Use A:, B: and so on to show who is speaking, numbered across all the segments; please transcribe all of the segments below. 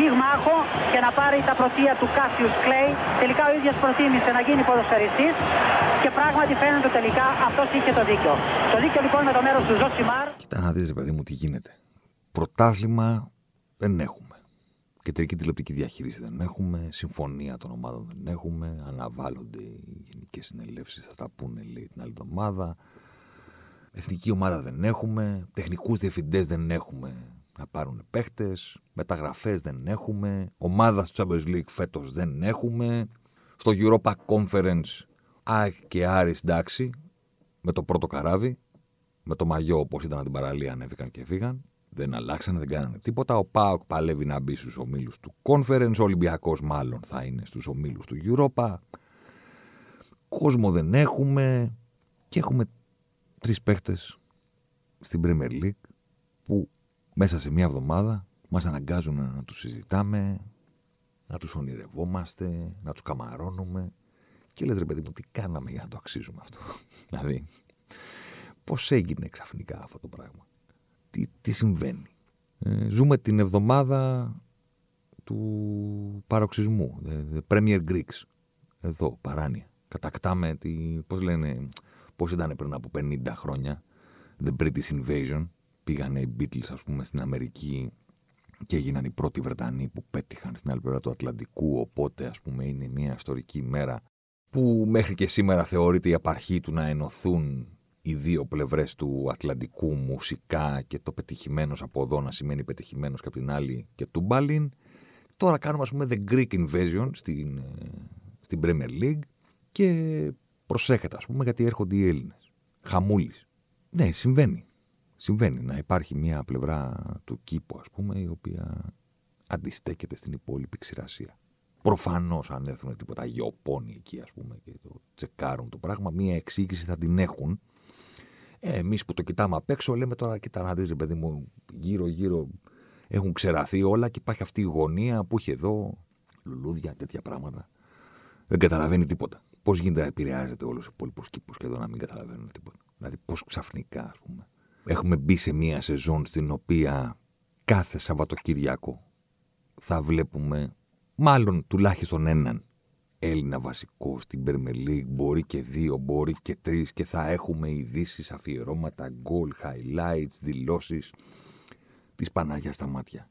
A: πυγμάχο και να πάρει τα πρωτεία του Κάσιους Κλέη. Τελικά ο ίδιος προτίμησε να γίνει ποδοσφαιριστής και πράγματι φαίνεται τελικά αυτός είχε το δίκιο. Το δίκιο λοιπόν με το μέρος του Ζωσιμάρ.
B: Κοίτα να δεις ρε παιδί μου τι γίνεται. Πρωτάθλημα δεν έχουμε. Κεντρική τηλεοπτική διαχείριση δεν έχουμε. Συμφωνία των ομάδων δεν έχουμε. Αναβάλλονται οι γενικές συνελεύσεις. Θα τα πούνε λέει την άλλη εβδομάδα. Εθνική ομάδα δεν έχουμε. Τεχνικούς διευθυντές δεν έχουμε να πάρουν παίχτες. Μεταγραφές δεν έχουμε. Ομάδα στο Champions League φέτος δεν έχουμε. Στο Europa Conference ΑΕΚ και Άρης εντάξει. Με το πρώτο καράβι. Με το μαγιό όπως ήταν την παραλία ανέβηκαν και φύγαν. Δεν αλλάξανε, δεν κάνανε τίποτα. Ο Πάοκ παλεύει να μπει στους ομίλους του Conference. Ο Ολυμπιακός μάλλον θα είναι στους ομίλους του Europa. Κόσμο δεν έχουμε. Και έχουμε τρεις παίχτες στην Premier League που μέσα σε μία εβδομάδα μας αναγκάζουν να τους συζητάμε, να τους ονειρευόμαστε, να τους καμαρώνουμε και λες ρε παιδί μου τι κάναμε για να το αξίζουμε αυτό; δηλαδή πώς έγινε ξαφνικά αυτό το πράγμα; Τι, τι συμβαίνει; Ε, ζούμε την εβδομάδα του παροξισμού. The, the Premier Greeks. Εδώ, παράνοια. Κατακτάμε τη, πώς λένε, πώς ήταν πριν από 50 χρόνια. The British Invasion πήγανε οι Beatles ας πούμε στην Αμερική και έγιναν οι πρώτοι Βρετανοί που πέτυχαν στην άλλη πλευρά του Ατλαντικού οπότε ας πούμε είναι μια ιστορική μέρα που μέχρι και σήμερα θεωρείται η απαρχή του να ενωθούν οι δύο πλευρές του Ατλαντικού μουσικά και το πετυχημένος από εδώ να σημαίνει πετυχημένος και από την άλλη και του Μπάλιν. Τώρα κάνουμε ας πούμε The Greek Invasion στην, ε, στην Premier League και προσέχετε ας πούμε γιατί έρχονται οι Έλληνες. Χαμούλης. Ναι, συμβαίνει συμβαίνει να υπάρχει μια πλευρά του κήπου, ας πούμε, η οποία αντιστέκεται στην υπόλοιπη ξηρασία. Προφανώς, αν έρθουν τίποτα γεωπόνοι εκεί, ας πούμε, και το τσεκάρουν το πράγμα, μία εξήγηση θα την έχουν. Ε, Εμείς που το κοιτάμε απ' έξω, λέμε τώρα, κοίτα να δεις, παιδί μου, γύρω-γύρω έχουν ξεραθεί όλα και υπάρχει αυτή η γωνία που έχει εδώ λουλούδια, τέτοια πράγματα. Δεν καταλαβαίνει τίποτα. Πώς γίνεται να επηρεάζεται όλος ο υπόλοιπος κήπος και εδώ να μην καταλαβαίνουν τίποτα. Δηλαδή, πώς ξαφνικά, ας πούμε, έχουμε μπει σε μία σεζόν στην οποία κάθε Σαββατοκύριακο θα βλέπουμε μάλλον τουλάχιστον έναν Έλληνα βασικό στην Premier Μπορεί και δύο, μπορεί και τρεις και θα έχουμε ειδήσεις, αφιερώματα, γκολ, highlights, δηλώσεις της Πανάγια στα μάτια.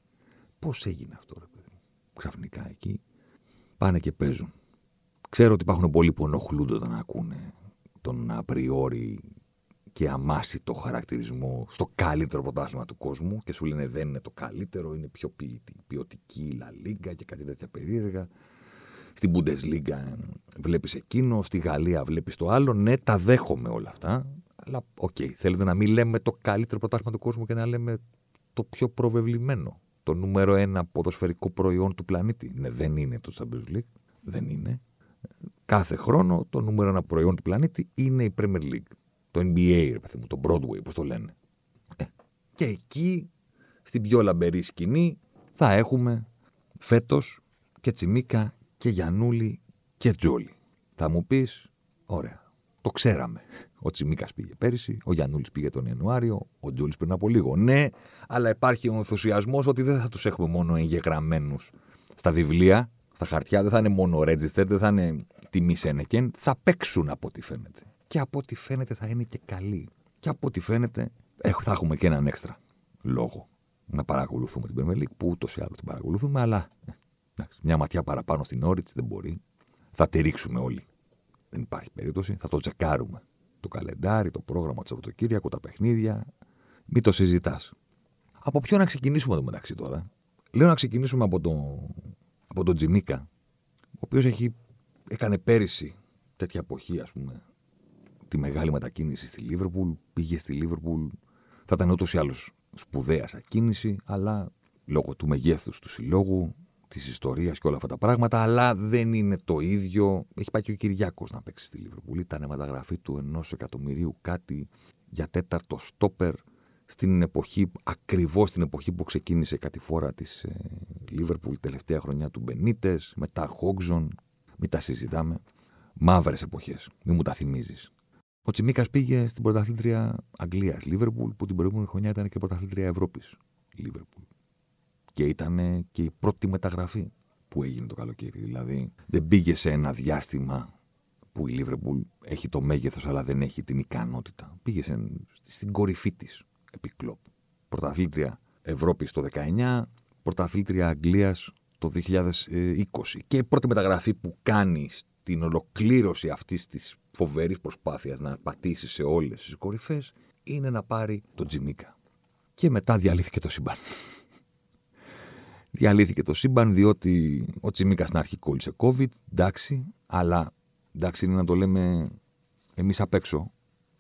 B: Πώς έγινε αυτό, ρε παιδί μου; Ξαφνικά εκεί πάνε και παίζουν. Ξέρω ότι υπάρχουν πολλοί που ενοχλούνται όταν ακούνε τον απριόρι και αμάσιτο χαρακτηρισμό στο καλύτερο πρωτάθλημα του κόσμου και σου λένε δεν είναι το καλύτερο, είναι πιο ποιοτική η La Liga και κάτι τέτοια περίεργα. Στην Bundesliga βλέπεις εκείνο, στη Γαλλία βλέπεις το άλλο. Ναι, τα δέχομαι όλα αυτά. Αλλά οκ, okay, θέλετε να μην λέμε το καλύτερο πρωτάθλημα του κόσμου και να λέμε το πιο προβεβλημένο. Το νούμερο ένα ποδοσφαιρικό προϊόν του πλανήτη. Ναι, δεν είναι το Champions League. Δεν είναι. Κάθε χρόνο το νούμερο ένα προϊόν του πλανήτη είναι η Premier League το NBA, ρε παιδί μου, το Broadway, πώς το λένε. Ε, και εκεί, στην πιο λαμπερή σκηνή, θα έχουμε φέτος και Τσιμίκα και Γιαννούλη και Τζόλι. Θα μου πεις, ωραία, το ξέραμε. Ο Τσιμίκας πήγε πέρυσι, ο Γιανούλης πήγε τον Ιανουάριο, ο Τζόλις πριν από λίγο. Ναι, αλλά υπάρχει ο ενθουσιασμός ότι δεν θα τους έχουμε μόνο εγγεγραμμένους στα βιβλία, στα χαρτιά, δεν θα είναι μόνο register, δεν θα είναι τιμή Σένεκεν, θα παίξουν από ό,τι φαίνεται και από ό,τι φαίνεται θα είναι και καλή. Και από ό,τι φαίνεται θα έχουμε και έναν έξτρα λόγο να παρακολουθούμε την Premier League, που ούτως ή άλλως την παρακολουθούμε, αλλά ε, μια ματιά παραπάνω στην όριτ δεν μπορεί. Θα τη ρίξουμε όλοι. Δεν υπάρχει περίπτωση. Θα το τσεκάρουμε. Το καλεντάρι, το πρόγραμμα του Σαββατοκύριακου, τα παιχνίδια. Μην το συζητάς. Από ποιο να ξεκινήσουμε εδώ μεταξύ τώρα; Λέω να ξεκινήσουμε από, το, από τον Τζιμίκα, ο οποίος έκανε πέρυσι τέτοια εποχή, ας πούμε, τη μεγάλη μετακίνηση στη Λίβερπουλ, πήγε στη Λίβερπουλ. Θα ήταν ούτως ή άλλως σπουδαία σαν κίνηση, αλλά λόγω του μεγέθους του συλλόγου, της ιστορίας και όλα αυτά τα πράγματα, αλλά δεν είναι το ίδιο. Έχει πάει και ο Κυριάκος να παίξει στη Λίβερπουλ. Ήταν μεταγραφή του ενός εκατομμυρίου κάτι για τέταρτο στόπερ στην εποχή, ακριβώς την εποχή που ξεκίνησε κάτι φορά της ε, Λίβερπουλ, τελευταία χρονιά του Μπενίτες, μετά Χόγκζον. Μην τα συζητάμε. Μαύρες εποχές. Μην μου τα θυμίζεις. Ο Τσιμίκα πήγε στην πρωταθλήτρια Αγγλίας, Λίβερπουλ, που την προηγούμενη χρονιά ήταν και πρωταθλήτρια Ευρώπης, Λίβερπουλ. Και ήταν και η πρώτη μεταγραφή που έγινε το καλοκαίρι. Δηλαδή δεν πήγε σε ένα διάστημα που η Λίβερπουλ έχει το μέγεθος αλλά δεν έχει την ικανότητα. Πήγε στην κορυφή της επί κλοπ. Πρωταθλήτρια Ευρώπης το 19, πρωταθλήτρια Αγγλίας το 2020. Και η πρώτη μεταγραφή που κάνει στην ολοκλήρωση αυτής της φοβερής προσπάθειας να πατήσει σε όλες τις κορυφές είναι να πάρει τον Τζιμίκα. Και μετά διαλύθηκε το σύμπαν. διαλύθηκε το σύμπαν διότι ο Τσιμίκα στην αρχή κόλλησε COVID, εντάξει, αλλά εντάξει είναι να το λέμε εμείς απ' έξω.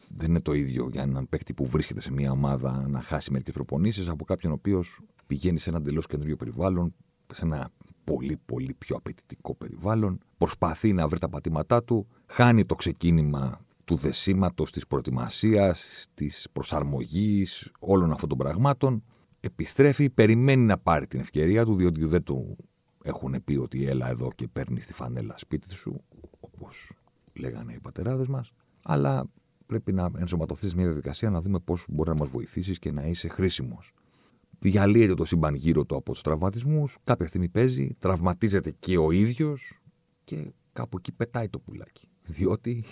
B: Δεν είναι το ίδιο για έναν παίκτη που βρίσκεται σε μια ομάδα να χάσει μερικές προπονήσεις από κάποιον ο οποίος πηγαίνει σε ένα εντελώς καινούριο περιβάλλον, σε ένα πολύ πολύ πιο απαιτητικό περιβάλλον, προσπαθεί να βρει τα πατήματά του, χάνει το ξεκίνημα του δεσίματος, της προετοιμασίας, της προσαρμογής, όλων αυτών των πραγμάτων, επιστρέφει, περιμένει να πάρει την ευκαιρία του, διότι δεν του έχουν πει ότι έλα εδώ και παίρνεις τη φανέλα σπίτι σου, όπως λέγανε οι πατεράδες μας, αλλά πρέπει να ενσωματωθείς σε μια διαδικασία να δούμε πώς μπορεί να μας βοηθήσεις και να είσαι χρήσιμος διαλύεται το σύμπαν γύρω του από τους τραυματισμούς. Κάποια στιγμή παίζει, τραυματίζεται και ο ίδιος και κάπου εκεί πετάει το πουλάκι. Διότι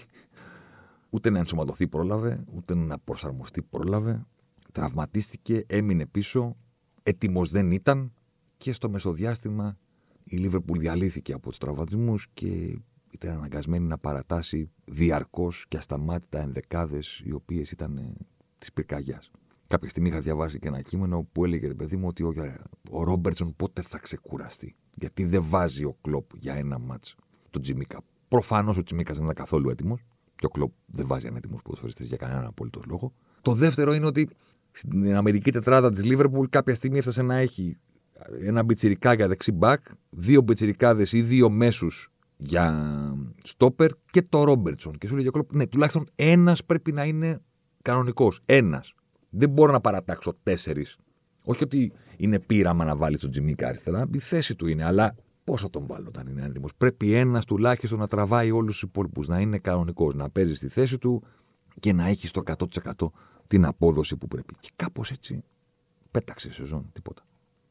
B: ούτε να ενσωματωθεί πρόλαβε, ούτε να προσαρμοστεί πρόλαβε. Τραυματίστηκε, έμεινε πίσω, έτοιμος δεν ήταν και στο μεσοδιάστημα η Λίβερπουλ διαλύθηκε από τους τραυματισμούς και ήταν αναγκασμένη να παρατάσει διαρκώς και ασταμάτητα ενδεκάδες οι οποίες ήταν της πυρκαγιάς. Κάποια στιγμή είχα διαβάσει και ένα κείμενο που έλεγε, ρε παιδί μου, ότι ο, ο Ρόμπερτσον πότε θα ξεκουραστεί. Γιατί δεν βάζει ο Κλοπ για ένα μάτς τον Τζιμίκα. Προφανώς ο Τζιμίκα δεν ήταν καθόλου έτοιμος. Και ο Κλοπ δεν βάζει ανέτοιμους ποδοσφαιριστές για κανέναν απολύτω λόγο. Το δεύτερο είναι ότι στην Αμερική τετράδα της Λίβερπουλ κάποια στιγμή έφτασε να έχει ένα μπιτσιρικά για δεξί μπακ, δύο μπιτσιρικάδες ή δύο μέσους για στόπερ και το Ρόμπερτσον. Και σου λέει ο Κλοπ, ναι, τουλάχιστον ένας πρέπει να είναι κανονικός. Ένας. Δεν μπορώ να παρατάξω τέσσερις. Όχι ότι είναι πείραμα να βάλει τον Τζιμίκα αριστερά, η θέση του είναι, αλλά πώς θα τον βάλω όταν είναι έτοιμο. Πρέπει ένας τουλάχιστον να τραβάει όλους τους υπόλοιπους, να είναι κανονικός, να παίζει στη θέση του και να έχει στο 100% την απόδοση που πρέπει. Και κάπως έτσι πέταξε σεζόν, τίποτα.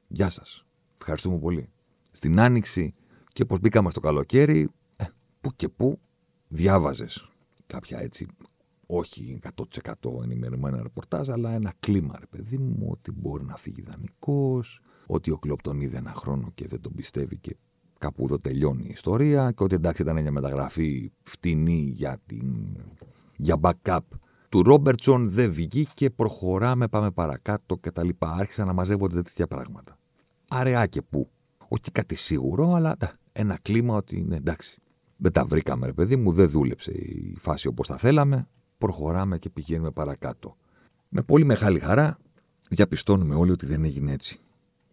B: Γεια σας. Ευχαριστούμε πολύ. Στην άνοιξη και όπω μπήκαμε στο καλοκαίρι, ε, που και που διάβαζες κάποια έτσι όχι 100% ενημερωμένα ρεπορτάζ, αλλά ένα κλίμα, ρε παιδί μου, ότι μπορεί να φύγει δανεικός, ότι ο κλοπ τον είδε ένα χρόνο και δεν τον πιστεύει και κάπου εδώ τελειώνει η ιστορία και ότι εντάξει ήταν μια μεταγραφή φτηνή για, την, για backup του Ρόμπερτσον, δεν βγήκε, προχωράμε, πάμε παρακάτω κτλ. Άρχισαν να μαζεύονται τέτοια πράγματα. Αραιά και πού. Όχι κάτι σίγουρο, αλλά ένα κλίμα ότι είναι εντάξει. Δεν τα βρήκαμε, ρε παιδί μου, δεν δούλεψε η φάση όπως τα θέλαμε προχωράμε και πηγαίνουμε παρακάτω. Με πολύ μεγάλη χαρά διαπιστώνουμε όλοι ότι δεν έγινε έτσι.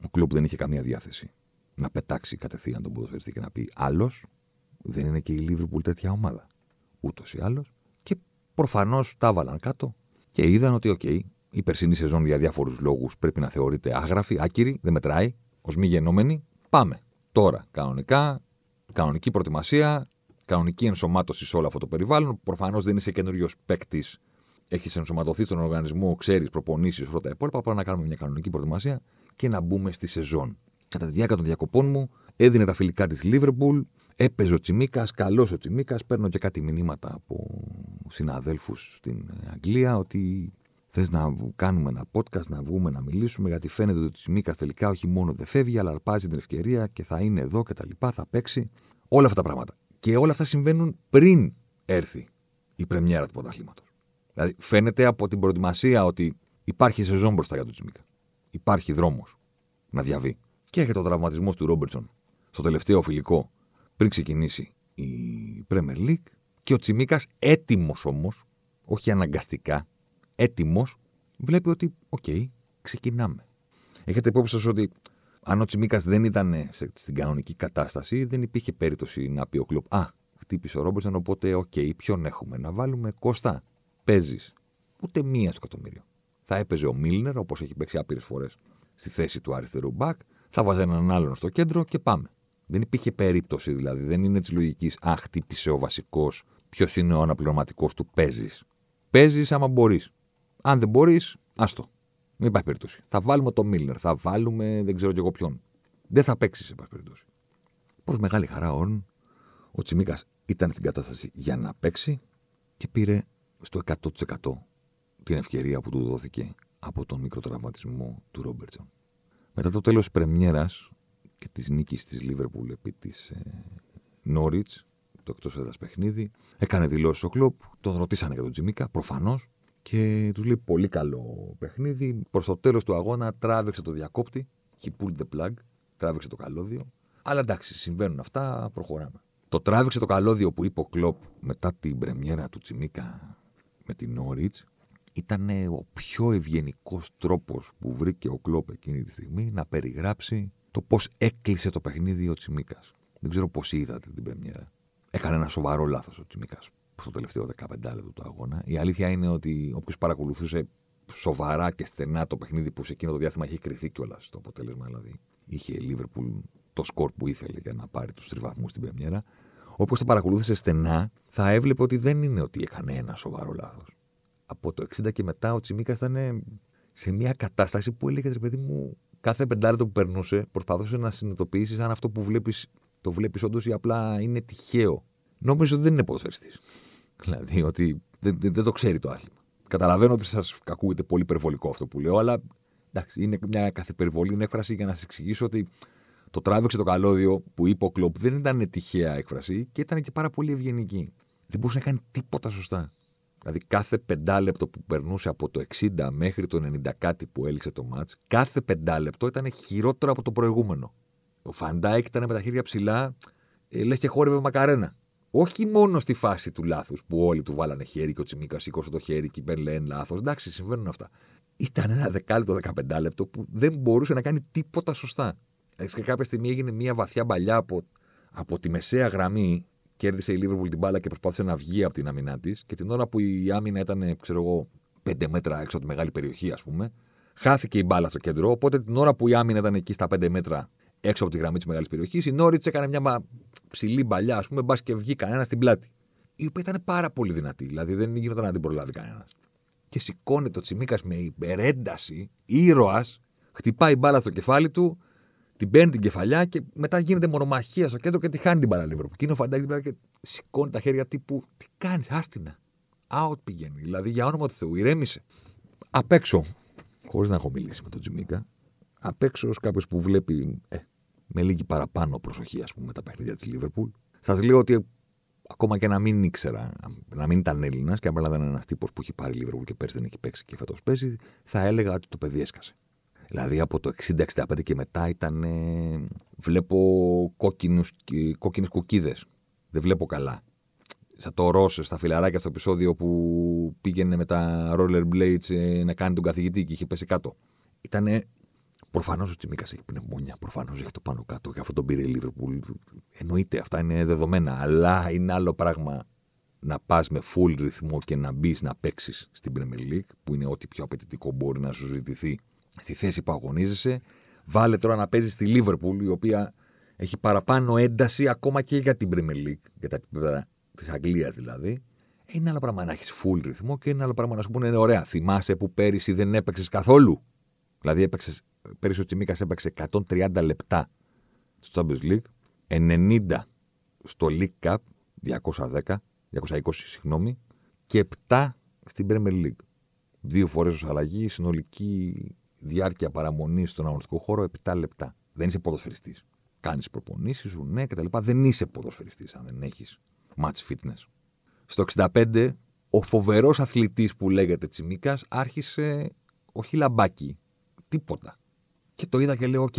B: Ο Κλοπ δεν είχε καμία διάθεση να πετάξει κατευθείαν τον ποδοσφαιριστή και να πει άλλος, δεν είναι και η Λίβερπουλ τέτοια ομάδα. Ούτως ή άλλως. Και προφανώς τα έβαλαν κάτω και είδαν ότι, οκ, η περσινή σεζόν για διάφορους λόγους πρέπει να θεωρείται άγραφη, άκυρη, δεν μετράει, ως μη γενόμενη. Πάμε. Τώρα, κανονικά, κανονική προετοιμασία, κανονική ενσωμάτωση σε όλο αυτό το περιβάλλον. Προφανώς δεν είσαι καινούριος παίκτης. Έχεις ενσωματωθεί στον οργανισμό, ξέρεις προπονήσεις, όλα τα υπόλοιπα. Πάμε να κάνουμε μια κανονική προετοιμασία και να μπούμε στη σεζόν. Κατά τη διάρκεια των διακοπών μου, έδινε τα φιλικά της Λίβερπουλ, έπαιζε ο Τσιμίκας, καλός ο Τσιμίκας. Παίρνω και κάτι μηνύματα από συναδέλφους στην Αγγλία ότι θες να κάνουμε ένα podcast, να βγούμε να μιλήσουμε, γιατί φαίνεται ότι ο Τσιμίκας τελικά όχι μόνο δεν φεύγει, αλλά αρπάζει την ευκαιρία και θα είναι εδώ κτλ. Θα παίξει. Όλα αυτά τα πράγματα. Και όλα αυτά συμβαίνουν πριν έρθει η πρεμιέρα του πρωταθλήματος. Δηλαδή, φαίνεται από την προετοιμασία ότι υπάρχει σεζόν μπροστά για τον Τσιμίκα. Υπάρχει δρόμος να διαβεί. Και έρχεται ο τραυματισμός του Ρόμπερτσον στο τελευταίο φιλικό πριν ξεκινήσει η Premier League. Και ο Τσιμίκας, έτοιμος όμως, όχι αναγκαστικά, έτοιμος, βλέπει ότι, οκ, ξεκινάμε. Έχετε υπόψη σας ότι αν ο Τσιμίκας δεν ήταν στην κανονική κατάσταση, δεν υπήρχε περίπτωση να πει ο Κλοπ Α, χτύπησε ο Ρόμπερτσον, οπότε οκ, okay, ποιον έχουμε. Να βάλουμε Κώστα. Παίζεις. Ούτε μία στο εκατομμύριο. Θα έπαιζε ο Μίλνερ, όπως έχει παίξει άπειρες φορές στη θέση του αριστερού μπακ, θα βάζει έναν άλλον στο κέντρο και πάμε. Δεν υπήρχε περίπτωση δηλαδή. Δεν είναι της λογικής. Α, χτύπησε ο βασικός. Ποιος είναι ο αναπληρωματικός του. Παίζεις. Παίζεις άμα μπορείς. Αν δεν μπορείς, άστο. Μην υπάρχει περίπτωση. Θα βάλουμε το Μίλνερ. Θα βάλουμε δεν ξέρω κι εγώ ποιον. Δεν θα παίξεις, σε πάση περιπτώσει. Προς μεγάλη χαρά, όρν, ο Τσιμίκας ήταν στην κατάσταση για να παίξει και πήρε στο 100% την ευκαιρία που του δόθηκε από τον μικροτραυματισμό του Ρόμπερτσον. Μετά το τέλος της Πρεμιέρας και της νίκης της Λίβερπουλ επί της ε, Νόριτς, το εκτός έδρας παιχνίδι, έκανε δηλώσεις ο κλοπ, τον ρωτήσανε για τον Τζιμίκα, προφανώς, και τους λέει πολύ καλό παιχνίδι. Προς το τέλος του αγώνα τράβηξε το διακόπτη. He pulled the plug. Τράβηξε το καλώδιο. Αλλά εντάξει, συμβαίνουν αυτά, προχωράμε. Το τράβηξε το καλώδιο που είπε ο Κλοπ μετά την πρεμιέρα του Τσιμίκα με την Νόριτς ήταν ο πιο ευγενικός τρόπος που βρήκε ο Κλοπ εκείνη τη στιγμή να περιγράψει το πώς έκλεισε το παιχνίδι ο Τσιμίκας. Δεν ξέρω πώς είδατε την πρεμιέρα. Έκανε ένα σοβαρό λάθος ο Τσιμίκας στο τελευταίο 15 λεπτό του αγώνα. Η αλήθεια είναι ότι όποιος παρακολουθούσε σοβαρά και στενά το παιχνίδι που σε εκείνο το διάστημα είχε κρυθεί κιόλας το αποτέλεσμα. Δηλαδή είχε η Λίβερπουλ το σκορ που ήθελε για να πάρει τους τριβαθμού στην Πρεμιέρα. Όποιος το παρακολούθησε στενά, θα έβλεπε ότι δεν είναι ότι έκανε ένα σοβαρό λάθος. Από το 60 και μετά ο Τσιμίκας ήταν σε μια κατάσταση που έλεγε ρε παιδί μου, κάθε πεντάλεπτο που περνούσε, προσπαθούσε να συνειδητοποιήσει αν αυτό που βλέπεις το βλέπεις όντως ή απλά είναι τυχαίο. Νόμιζε ότι δεν είναι ποδοσφαιριστής. Δηλαδή ότι δεν, δεν, δεν το ξέρει το άθλημα. Καταλαβαίνω ότι σας ακούγεται πολύ υπερβολικό αυτό που λέω, αλλά εντάξει, είναι μια καθ' υπερβολή έκφραση για να σας εξηγήσω ότι το τράβηξε το καλώδιο που είπε ο Κλοπ δεν ήταν τυχαία έκφραση και ήταν και πάρα πολύ ευγενική. Δεν μπορούσε να κάνει τίποτα σωστά. Δηλαδή κάθε πεντάλεπτο που περνούσε από το 60 μέχρι το 90 κάτι που έληξε το ματς, κάθε πεντάλεπτο ήταν χειρότερο από το προηγούμενο. Ο Φαν Ντάικ ήταν με τα χέρια ψηλά, ε, λες και χόρευε μακαρένα. Όχι μόνο στη φάση του λάθους που όλοι του βάλανε χέρι και ο Τσιμίκα σήκωσε το χέρι και είπε λένε λάθος. Εντάξει, συμβαίνουν αυτά. Ήταν ένα δεκάλεπτο, δεκαπεντάλεπτο που δεν μπορούσε να κάνει τίποτα σωστά. Και κάποια στιγμή έγινε μια βαθιά παλιά από, από τη μεσαία γραμμή. Κέρδισε η Λίβερπουλ την μπάλα και προσπάθησε να βγει από την άμυνά της. Και την ώρα που η άμυνα ήταν, ξέρω εγώ, πέντε μέτρα έξω από τη μεγάλη περιοχή, ας πούμε, χάθηκε η μπάλα στο κέντρο. Οπότε την ώρα που η άμυνα ήταν εκεί στα πέντε μέτρα έξω από τη γραμμή της μεγάλης περιοχής, η Νόριτς έκανε μια ψηλή μπαλιά, ας πούμε, μπας και βγει κανένας στην πλάτη. Η οποία ήταν πάρα πολύ δυνατή, δηλαδή δεν γινόταν να την προλάβει κανένας. Και σηκώνει το Τσιμίκας με υπερένταση, ήρωας, χτυπάει μπάλα στο κεφάλι του, την παίρνει την κεφαλιά και μετά γίνεται μονομαχία στο κέντρο και τη χάνει την μπάλα λίγο. Και είναι ο Φαντάκης και σηκώνει τα χέρια τύπου. Τι κάνεις, άστινα. Out πηγαίνει. Δηλαδή για όνομα του Θεού, ηρέμησε. Απ' έξω, χωρίς να έχω μιλήσει με τον Τζιμίκα, απ' έξω ως κάποιος που βλέπει ε, με λίγη παραπάνω προσοχή, ας πούμε, τα παιχνίδια της Λίβερπουλ. Σας λέω ότι ακόμα και να μην ήξερα, να μην ήταν Έλληνας και απλά ήταν ένας τύπος που έχει πάρει Λίβερπουλ και πέρσι δεν έχει παίξει και φέτος παίζει, θα έλεγα ότι το παιδί έσκασε. Δηλαδή από το 60-65 και μετά ήταν. βλέπω κόκκινες κουκίδες. Δεν βλέπω καλά. Σαν το Ρώσε στα φιλαράκια στο επεισόδιο που πήγαινε με τα rollerblades ε, να κάνει τον καθηγητή και είχε πέσει κάτω. Ήτανε Προφανώς ο Τσιμίκας έχει πνευμόνια, προφανώς έχει το πάνω κάτω και αυτό τον πήρε η Λίβερπουλ. Εννοείται, αυτά είναι δεδομένα. Αλλά είναι άλλο πράγμα να πας με full ρυθμό και να μπεις να παίξεις στην Premier League, που είναι ό,τι πιο απαιτητικό μπορεί να σου ζητηθεί στη θέση που αγωνίζεσαι. Βάλε τώρα να παίζεις στη Λίβερπουλ, η οποία έχει παραπάνω ένταση ακόμα και για την Premier League, για τα επίπεδα της Αγγλίας δηλαδή. Είναι άλλο πράγμα να έχεις full ρυθμό και είναι άλλο πράγμα να σου πούνε: Ωραία, θυμάσαι που πέρυσι δεν έπαιξες καθόλου. Δηλαδή έπαιξες πέρυσι ο Τσιμίκας έπαιξε 130 λεπτά στο Champions League, 90 στο League Cup, 210, 220 συγγνώμη, και 7 στην Premier League. Δύο φορές ως αλλαγή, συνολική διάρκεια παραμονής στον αγωνιστικό χώρο 7 λεπτά. Δεν είσαι ποδοσφαιριστής. Κάνεις προπονήσεις σου, ναι, κτλ. Δεν είσαι ποδοσφαιριστής αν δεν έχεις match fitness. Στο 65, ο φοβερός αθλητής που λέγεται Τσιμίκας άρχισε όχι λαμπάκι, τίποτα. Και το είδα και λέω: Οκ,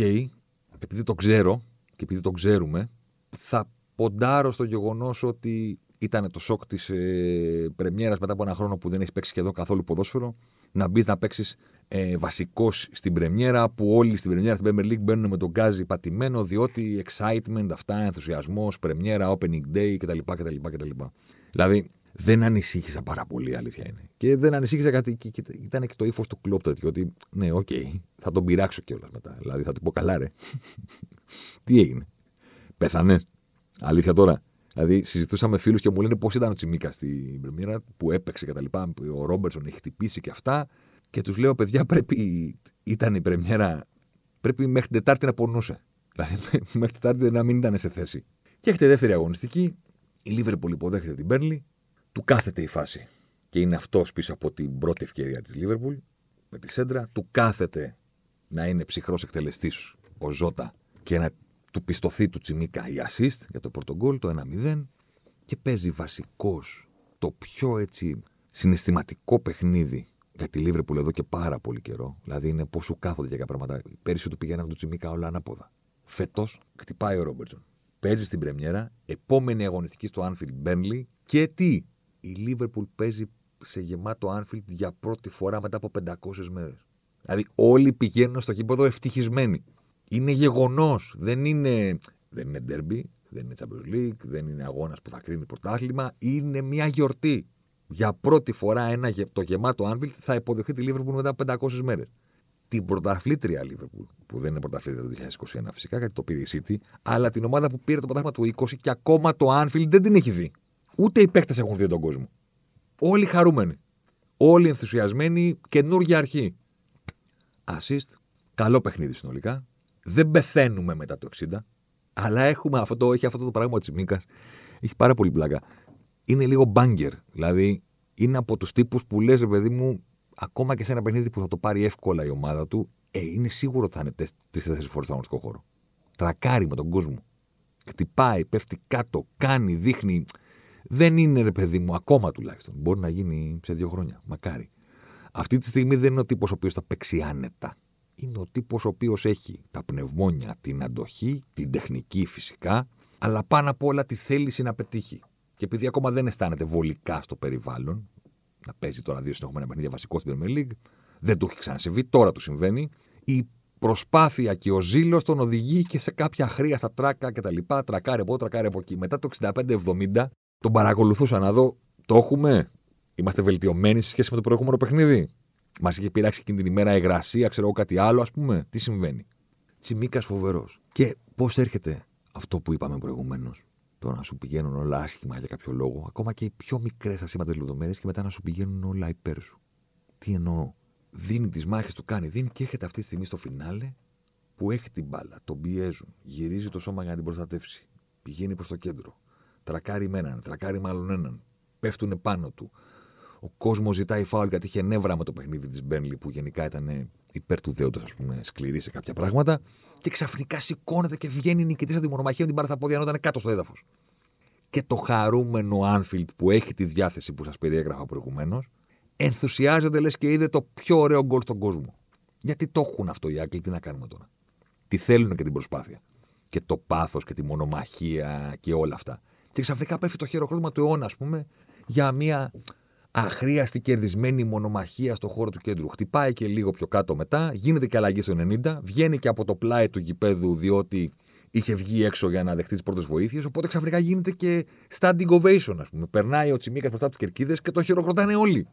B: επειδή το ξέρω και επειδή το ξέρουμε, θα ποντάρω στο γεγονός ότι ήταν το σοκ της ε, Πρεμιέρας μετά από ένα χρόνο που δεν έχει παίξει σχεδόν καθόλου ποδόσφαιρο. Να μπεις να παίξεις ε, βασικός στην Πρεμιέρα, που όλοι στην Πρεμιέρα στην Premier League μπαίνουν με το γκάζι πατημένο, διότι excitement, αυτά, ενθουσιασμός, Πρεμιέρα, opening day κτλ. κτλ, κτλ. Δηλαδή, δεν ανησύχησα πάρα πολύ, αλήθεια είναι. Και δεν ανησύχησα κάτι. Και, και, ήταν και το ύφος του Κλοπ τέτοιο. Ότι ναι, οκ, okay, θα τον πειράξω κιόλας μετά. Δηλαδή θα του πω καλά, ρε. Τι έγινε. Πέθανε. Αλήθεια τώρα. Δηλαδή, συζητούσαμε φίλους και μου λένε πώς ήταν ο Τσιμίκας στην Πρεμιέρα που έπαιξε κτλ. Ο Ρόμπερτσον έχει χτυπήσει και αυτά. Και τους λέω, παιδιά, πρέπει. ήταν η Πρεμιέρα. Πρέπει μέχρι την Τετάρτη να πονούσε. Δηλαδή, μέχρι την Τετάρτη να μην ήταν σε θέση. Και έχετε δεύτερη αγωνιστική. Η Λίβερπουλ υποδέχεται την Μπέρλι του κάθεται η φάση. Και είναι αυτός πίσω από την πρώτη ευκαιρία της Λίβερπουλ με τη σέντρα. Του κάθεται να είναι ψυχρός εκτελεστής ο Ζώτα και να του πιστοθεί του Τσιμίκα η assist για το πρώτο γκολ, το 1-0. Και παίζει βασικός το πιο έτσι συναισθηματικό παιχνίδι για τη Λίβερπουλ εδώ και πάρα πολύ καιρό. Δηλαδή είναι πώ σου κάθονται για κάποια πράγματα. Πέρυσι του πηγαίνανε του Τσιμίκα όλα ανάποδα. Φέτος χτυπάει ο Ρόμπερτσον. Παίζει στην Πρεμιέρα, επόμενη αγωνιστική στο Anfield Burnley και τι, η Λίβερπουλ παίζει σε γεμάτο Άνφιλτ για πρώτη φορά μετά από 500 μέρες. Δηλαδή όλοι πηγαίνουν στο κήπεδο ευτυχισμένοι. Είναι γεγονός. Δεν είναι, δεν είναι derby, δεν είναι Champions League, δεν είναι αγώνας που θα κρίνει πρωτάθλημα. Είναι μια γιορτή. Για πρώτη φορά ένα, το γεμάτο Άνφιλτ θα υποδεχθεί τη Λίβερπουλ μετά από 500 μέρες. Την πρωταθλήτρια Λίβερπουλ, που δεν είναι πρωταθλήτρια το 2021 φυσικά, γιατί το πήρε η City, αλλά την ομάδα που πήρε το πρωτάθλημα του 20 και ακόμα το Άνφιλτ δεν την έχει δει. Ούτε οι παίκτες έχουν δει τον κόσμο. Όλοι χαρούμενοι. Όλοι ενθουσιασμένοι, καινούργια αρχή. Assist, καλό παιχνίδι συνολικά. Δεν πεθαίνουμε μετά το 60, αλλά έχουμε αυτό το, έχει αυτό το πράγμα της Μίκα. Έχει πάρα πολύ πλάκα. Είναι λίγο μπάγκερ. Δηλαδή, είναι από τους τύπους που λες, παιδί μου, ακόμα και σε ένα παιχνίδι που θα το πάρει εύκολα η ομάδα του, ε, είναι σίγουρο ότι θα είναι τρει-τέσσερι φορές στον αγωνιστικό χώρο. Τρακάρει με τον κόσμο. Χτυπάει, πέφτει κάτω, κάνει, δείχνει δεν είναι ρε παιδί μου, ακόμα τουλάχιστον. Μπορεί να γίνει σε δύο χρόνια. Μακάρι. Αυτή τη στιγμή δεν είναι ο τύπος ο οποίος θα παίξει άνετα. Είναι ο τύπος ο οποίος έχει τα πνευμόνια, την αντοχή, την τεχνική φυσικά, αλλά πάνω απ' όλα τη θέληση να πετύχει. Και επειδή ακόμα δεν αισθάνεται βολικά στο περιβάλλον, να παίζει τώρα δύο συνεχόμενα παιχνίδια βασικό στην Premier League, δεν του έχει ξανασυμβεί, τώρα του συμβαίνει. Η προσπάθεια και ο ζήλος τον οδηγεί και σε κάποια χρία στα τράκα κτλ. Τρακάρε από εδώ, τρακάρε από εκεί. Μετά το 65-70 τον παρακολουθούσα να δω, το έχουμε; Είμαστε βελτιωμένοι σε σχέση με το προηγούμενο παιχνίδι; Μας είχε πειράξει εκείνη την ημέρα υγρασία, ξέρω εγώ κάτι άλλο, ας πούμε; Τι συμβαίνει; Τσιμίκας φοβερός. Και πώς έρχεται αυτό που είπαμε προηγουμένως; Το να σου πηγαίνουν όλα άσχημα για κάποιο λόγο, ακόμα και οι πιο μικρές ασήμαντες λεπτομέρειες και μετά να σου πηγαίνουν όλα υπέρ σου. Τι εννοώ. Δίνει τις μάχες του, κάνει, δίνει και έρχεται αυτή τη στιγμή στο φινάλε που έχει την μπάλα, τον πιέζουν, γυρίζει το σώμα για να την προστατεύσει. Πηγαίνει προς το κέντρο. Τρακάρει με έναν, τρακάρει μάλλον έναν. Πέφτουν πάνω του. Ο κόσμος ζητάει φάουλ γιατί είχε νεύρα με το παιχνίδι της Μπένλι που γενικά ήταν υπέρ του δέοντος, ας πούμε, σκληρή σε κάποια πράγματα. Και ξαφνικά σηκώνεται και βγαίνει νικητής από τη μονομαχία με την πάρα πόδια ενώ ήταν κάτω στο έδαφος. Και το χαρούμενο Άνφιλτ που έχει τη διάθεση που σας περιέγραφα προηγουμένως, ενθουσιάζεται λες και είδε το πιο ωραίο γκολ στον κόσμο. Γιατί το έχουν αυτό οι Άγγλοι, τι να κάνουμε τώρα. Τι θέλουν και την προσπάθεια. Και το πάθος και τη μονομαχία και όλα αυτά. Και ξαφνικά πέφτει το χειροκρότημα του αιώνα, ας πούμε, για μια αχρίαστη κερδισμένη μονομαχία στο χώρο του κέντρου. Χτυπάει και λίγο πιο κάτω μετά, γίνεται και αλλαγή στο 90, βγαίνει και από το πλάι του γηπέδου διότι είχε βγει έξω για να δεχτεί τις πρώτες βοήθειες. Οπότε ξαφνικά γίνεται και standing ovation, ας πούμε. Περνάει ο Τσιμίκας μπροστά από τις κερκίδες και το χειροκροτάνε όλοι.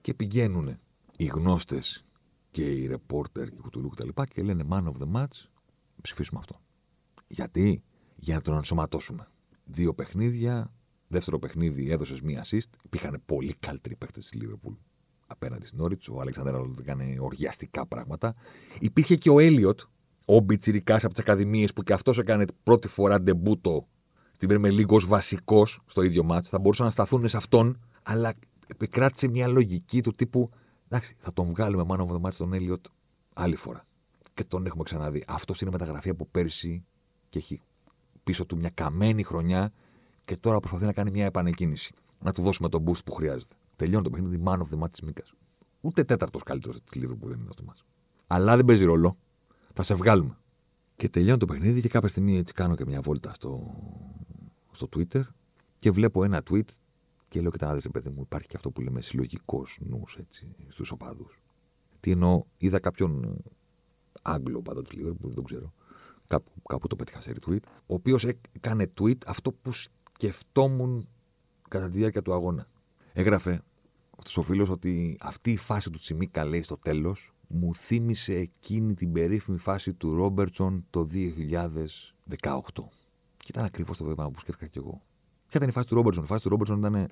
B: Και πηγαίνουν οι γνώστες και οι ρεπόρτερ και κουτουλού κτλ. Και, και λένε man of the match, ψηφίσουμε αυτό. Γιατί; Για να τον ενσωματώσουμε δύο παιχνίδια. Δεύτερο παιχνίδι έδωσες μία assist. Υπήρχαν πολύ καλύτεροι παίκτες της Λίβερπουλ απέναντι στην Νόριτ. Ο Αλέξανδρ έκανε οργιαστικά πράγματα. Υπήρχε και ο Έλιοτ, ο Μπιτσυρικά από τις Ακαδημίες που και αυτός έκανε πρώτη φορά ντεμπούτο στην Premier League ως βασικός στο ίδιο μάτ. Θα μπορούσαν να σταθούν σε αυτόν, αλλά επικράτησε μια λογική του τύπου εντάξει, θα τον βγάλουμε μάνα από το μάτι τον Έλιοτ άλλη φορά. Και τον έχουμε ξαναδεί. Αυτός είναι μεταγραφή από πέρσι και έχει πίσω του μια καμένη χρονιά και τώρα προσπαθεί να κάνει μια επανεκκίνηση. Να του δώσουμε τον boost που χρειάζεται. Τελειώνει το παιχνίδι man of the match της Μίκα. Ούτε τέταρτος καλύτερος της Λίβρου που δεν είναι αυτό μας. Αλλά δεν παίζει ρόλο. Θα σε βγάλουμε. Και τελειώνει το παιχνίδι και κάποια στιγμή έτσι κάνω και μια βόλτα στο, στο Twitter Και βλέπω ένα tweet και λέω: Κοιτάξτε, παιδί μου, υπάρχει και αυτό που λέμε συλλογικός νους στους οπαδούς. Τι εννοώ, είδα κάποιον Άγγλο παντό του Λίβερπουλ, δεν το ξέρω. Κάπου, κάπου το πέτυχα σε retweet. Ο οποίος έκανε tweet αυτό που σκεφτόμουν κατά τη διάρκεια του αγώνα. Έγραφε αυτός ο φίλος ότι αυτή η φάση του Τσιμίκα λέει στο τέλος μου θύμισε εκείνη την περίφημη φάση του Ρόμπερτσον το 2018. Και ήταν ακριβώς το θέμα που σκέφτηκα κι εγώ. Ποια ήταν η φάση του Ρόμπερτσον; Η φάση του Ρόμπερτσον ήταν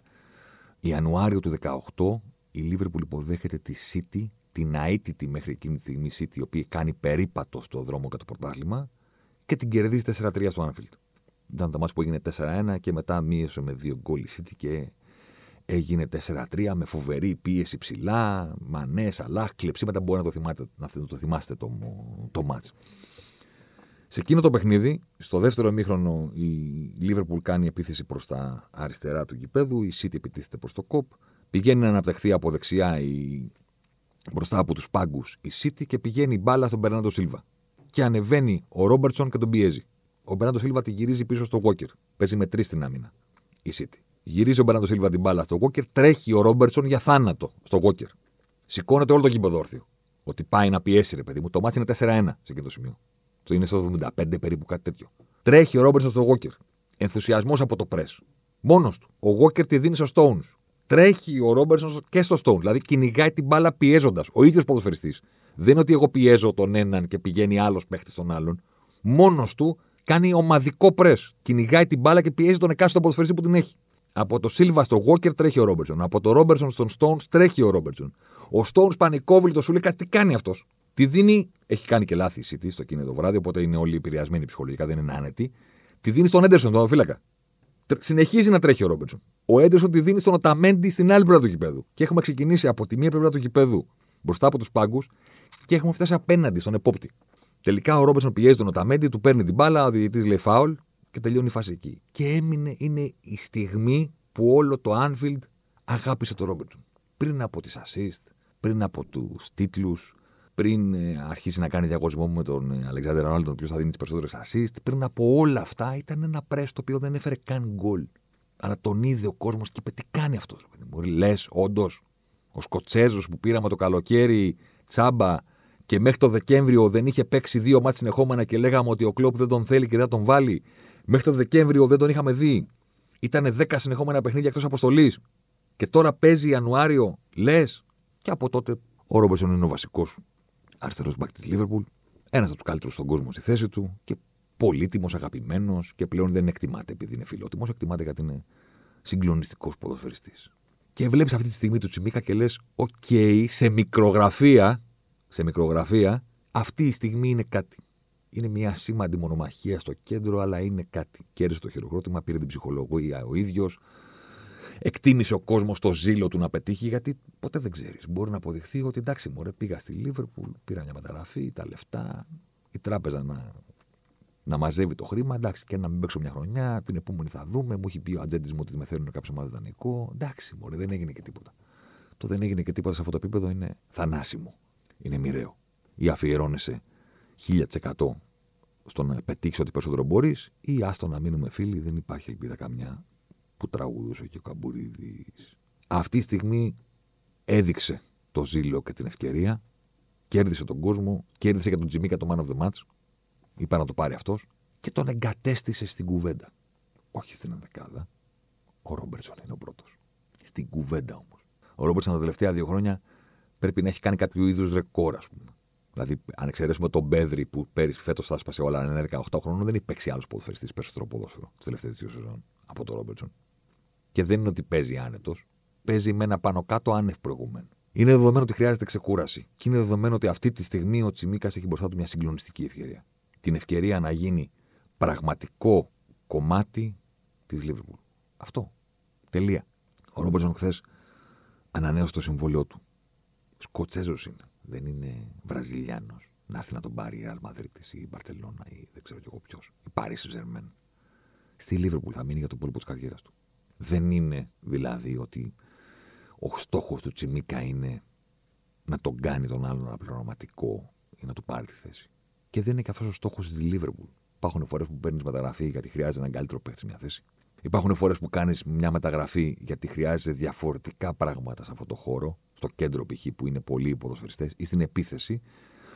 B: Ιανουάριο του 2018. Η Λίβερπουλ υποδέχεται τη City, την αίτητη μέχρι εκείνη τη στιγμή City, η οποία κάνει περίπατο στο δρόμο κατά το πρωτάθλημα και την κερδίζει 4-3 στο Anfield. Ήταν το μάτι που έγινε 4-1 και μετά μείωσε με δύο γκολ η City και έγινε 4-3 με φοβερή πίεση ψηλά, μανές, αλλά κλεψίματα. Μπορεί να το, θυμάστε, να το θυμάστε το, το μάτς. Σε εκείνο το παιχνίδι, στο δεύτερο ημίχρονο, η Λίβερπουλ κάνει επίθεση προς τα αριστερά του γηπέδου, η City επιτίθεται προς το κοπ. Πηγαίνει να αναπτυχθεί από δεξιά η... μπροστά από τους πάγκους η City και πηγαίνει η μπάλα στον Μπερνάντο Σίλβα. Και ανεβαίνει ο Ρόμπερτσον και τον πιέζει. Ο Μπερνάντο Σίλβα τη γυρίζει πίσω στο Walker. Παίζει με τρεις στην άμυνα η City. Γυρίζει ο Μπερνάντο Σίλβα την μπάλα στο Walker, τρέχει ο Ρόμπερτσον για θάνατο στο Walker. Σηκώνεται όλο το γήπεδο όρθιο. Ότι πάει να πιέσει, ρε παιδί μου. Το μάτι είναι 4-1 σε εκείνο το σημείο. Το είναι στο 75 περίπου κάτι τέτοιο. Τρέχει ο Ρόμπερτσον στο Walker. Ενθουσιασμός από το press. Μόνος του. Ο Walker τη δίνει στο Stones. Τρέχει ο Ρόμπερτσον και στο Stones. Δηλαδή κυνηγάει την μπάλα πιέζοντας. Ο ίδιος ποδοσφαιριστής. Δεν είναι ότι εγώ πιέζω τον έναν και πηγαίνει άλλος παίχτης στον άλλον. Μόνος του κάνει ομαδικό press. Κυνηγάει την μπάλα και πιέζει τον εκάστοτε ποδοσφαιριστή που την έχει. Από το Σίλβα στο Walker τρέχει ο Ρόμπερτσον. Από το Ρόμπερτσον στον Stones τρέχει ο Ρόμπερτσον. Ο Stones πανικόβλητο σου λέει κάτι τι κάνει αυτός; Τη δίνει, έχει κάνει και λάθη η City στο εκείνο το βράδυ, οπότε είναι όλοι επηρεασμένοι ψυχολογικά, δεν είναι άνετοι. Τη δίνει στον Έντερσον, τον φύλακα. Συνεχίζει να τρέχει ο Ρόμπερτσον. Ο Έντερσον τη δίνει στον Οταμέντι στην άλλη πλευρά του γηπέδου. Και έχουμε ξεκινήσει από τη μία πλευρά του γηπέδου μπροστά από τους πάγκους και έχουμε φτάσει απέναντι στον επόπτη. Τελικά ο Ρόμπερτσον πιέζει τον Οταμέντι, του παίρνει την μπάλα, ο διαιτητής λέει φάουλ και τελειώνει η φάση εκεί. Και έμεινε, είναι η στιγμή που όλο το Anfield αγάπησε τον Ρόμπερτσον. Πριν από τις assist, πριν από τους τίτλους, πριν ε, αρχίσει να κάνει διαγωνισμό με τον ε, Αλεξάνδρ Ρόναλντον, ποιο θα δίνει τις περισσότερες assist, πριν από όλα αυτά ήταν ένα πρέσ το οποίο δεν έφερε καν γκολ. Αλλά τον είδε ο κόσμος και είπε τι κάνει αυτός. Μπορεί λες, όντως, ο Σκοτσέζος που πήραμε το καλοκαίρι τσάμπα και μέχρι το Δεκέμβριο δεν είχε παίξει δύο μάτς συνεχόμενα και λέγαμε ότι ο Κλόπ δεν τον θέλει και δεν θα τον βάλει. Μέχρι το Δεκέμβριο δεν τον είχαμε δει. Ήταν 10 συνεχόμενα παιχνίδια εκτός αποστολής. Και τώρα παίζει Ιανουάριο, λες. Και από τότε ο Ρόμπερτσον είναι ο βασικός αριστερό μπακ της Λίβερπουλ. Ένας από τους καλύτερους στον κόσμο στη θέση του και πολύτιμος, αγαπημένος και πλέον δεν εκτιμάται επειδή είναι φιλότιμος, εκτιμάται γιατί είναι συγκλονιστικός ποδοσφαιριστής. Και βλέπεις αυτή τη στιγμή του Τσιμίκα και λες: Οκ, σε μικρογραφία, σε μικρογραφία, αυτή η στιγμή είναι κάτι. Είναι μια ασήμαντη μονομαχία στο κέντρο, αλλά είναι κάτι. Κέρδισε το χειροκρότημα, πήρε την ψυχολογία ο ίδιος. Εκτίμησε ο κόσμος το ζήλο του να πετύχει, γιατί ποτέ δεν ξέρεις. Μπορεί να αποδειχθεί ότι εντάξει, μωρέ, πήγα στη Λίβερπουλ, πήρα μια μεταγραφή, τα λεφτά, η τράπεζα να, να μαζεύει το χρήμα. Εντάξει, και να μην παίξω μια χρονιά, την επόμενη θα δούμε. Μου έχει πει ο ατζέντης μου ότι με θέλουν κάποιο ομάδα δανεικό. Εντάξει, μωρέ, δεν έγινε και τίποτα. Το δεν έγινε και τίποτα σε αυτό το επίπεδο είναι θανάσιμο. Είναι μοιραίο. Ή αφιερώνεσαι 1000% στο να πετύχεις ό,τι περισσότερο μπορείς, ή άστο να μείνουμε φίλοι, δεν υπάρχει ελπίδα καμιά που τραγουδούσε και ο Καμπουρίδης. Αυτή τη στιγμή έδειξε το ζήλο και την ευκαιρία, κέρδισε τον κόσμο, κέρδισε για τον Τζιμίκα το man of the match, είπα να το πάρει αυτός, και τον εγκατέστησε στην κουβέντα. Όχι στην ενδεκάδα. Ο Ρόμπερτσον είναι ο πρώτος. Στην κουβέντα όμως. Ο Ρόμπερτσον τα τελευταία δύο χρόνια πρέπει να έχει κάνει κάποιο είδους ρεκόρ, ας πούμε. Δηλαδή, αν εξαιρέσουμε τον Μπέδρη που πέρυσι φέτος θα σπάσει όλα, είναι 18 χρόνων, δεν έχει παίξει άλλος ποδοσφαιριστής περισσότερο ποδόσφαιρο τις τελευταίες δύο σεζόν από τον Ρόμπερτσον. Και δεν είναι ότι παίζει άνετος. Παίζει με ένα πάνω κάτω άνευ προηγούμενο. Είναι δεδομένο ότι χρειάζεται ξεκούραση. Και είναι δεδομένο ότι αυτή τη στιγμή ο Τσιμίκας έχει μπροστά του μια συγκλονιστική ευκαιρία. Την ευκαιρία να γίνει πραγματικό κομμάτι της Λίβερπουλ. Αυτό. Τελεία. Ο Ρόμπερτσον χθες ανανέωσε το συμβόλαιό του. Σκοτσέζος είναι δεν είναι Βραζιλιάνος να έρθει να τον πάρει η Real Madrid ή η Μπαρσελόνα ή δεν ξέρω κι εγώ ποιος. Η Πάρη Ζερμέν. Στη Λίβερπουλ θα μείνει για τον υπόλοιπο της καριέρας του. Δεν είναι δηλαδή ότι ο στόχος του Τσιμίκα είναι να τον κάνει τον άλλον αναπληρωματικό ή να του πάρει τη θέση. Και δεν είναι και αυτό ο στόχος της Λίβερπουλ. Υπάρχουν φορές που παίρνεις μεταγραφή γιατί χρειάζεται έναν καλύτερο παίχτη σε μια θέση. Υπάρχουν φορές που κάνεις μια μεταγραφή γιατί χρειάζεσαι διαφορετικά πράγματα σε αυτό το χώρο, στο κέντρο π.χ. που είναι πολλοί ποδοσφαιριστές, ή στην επίθεση.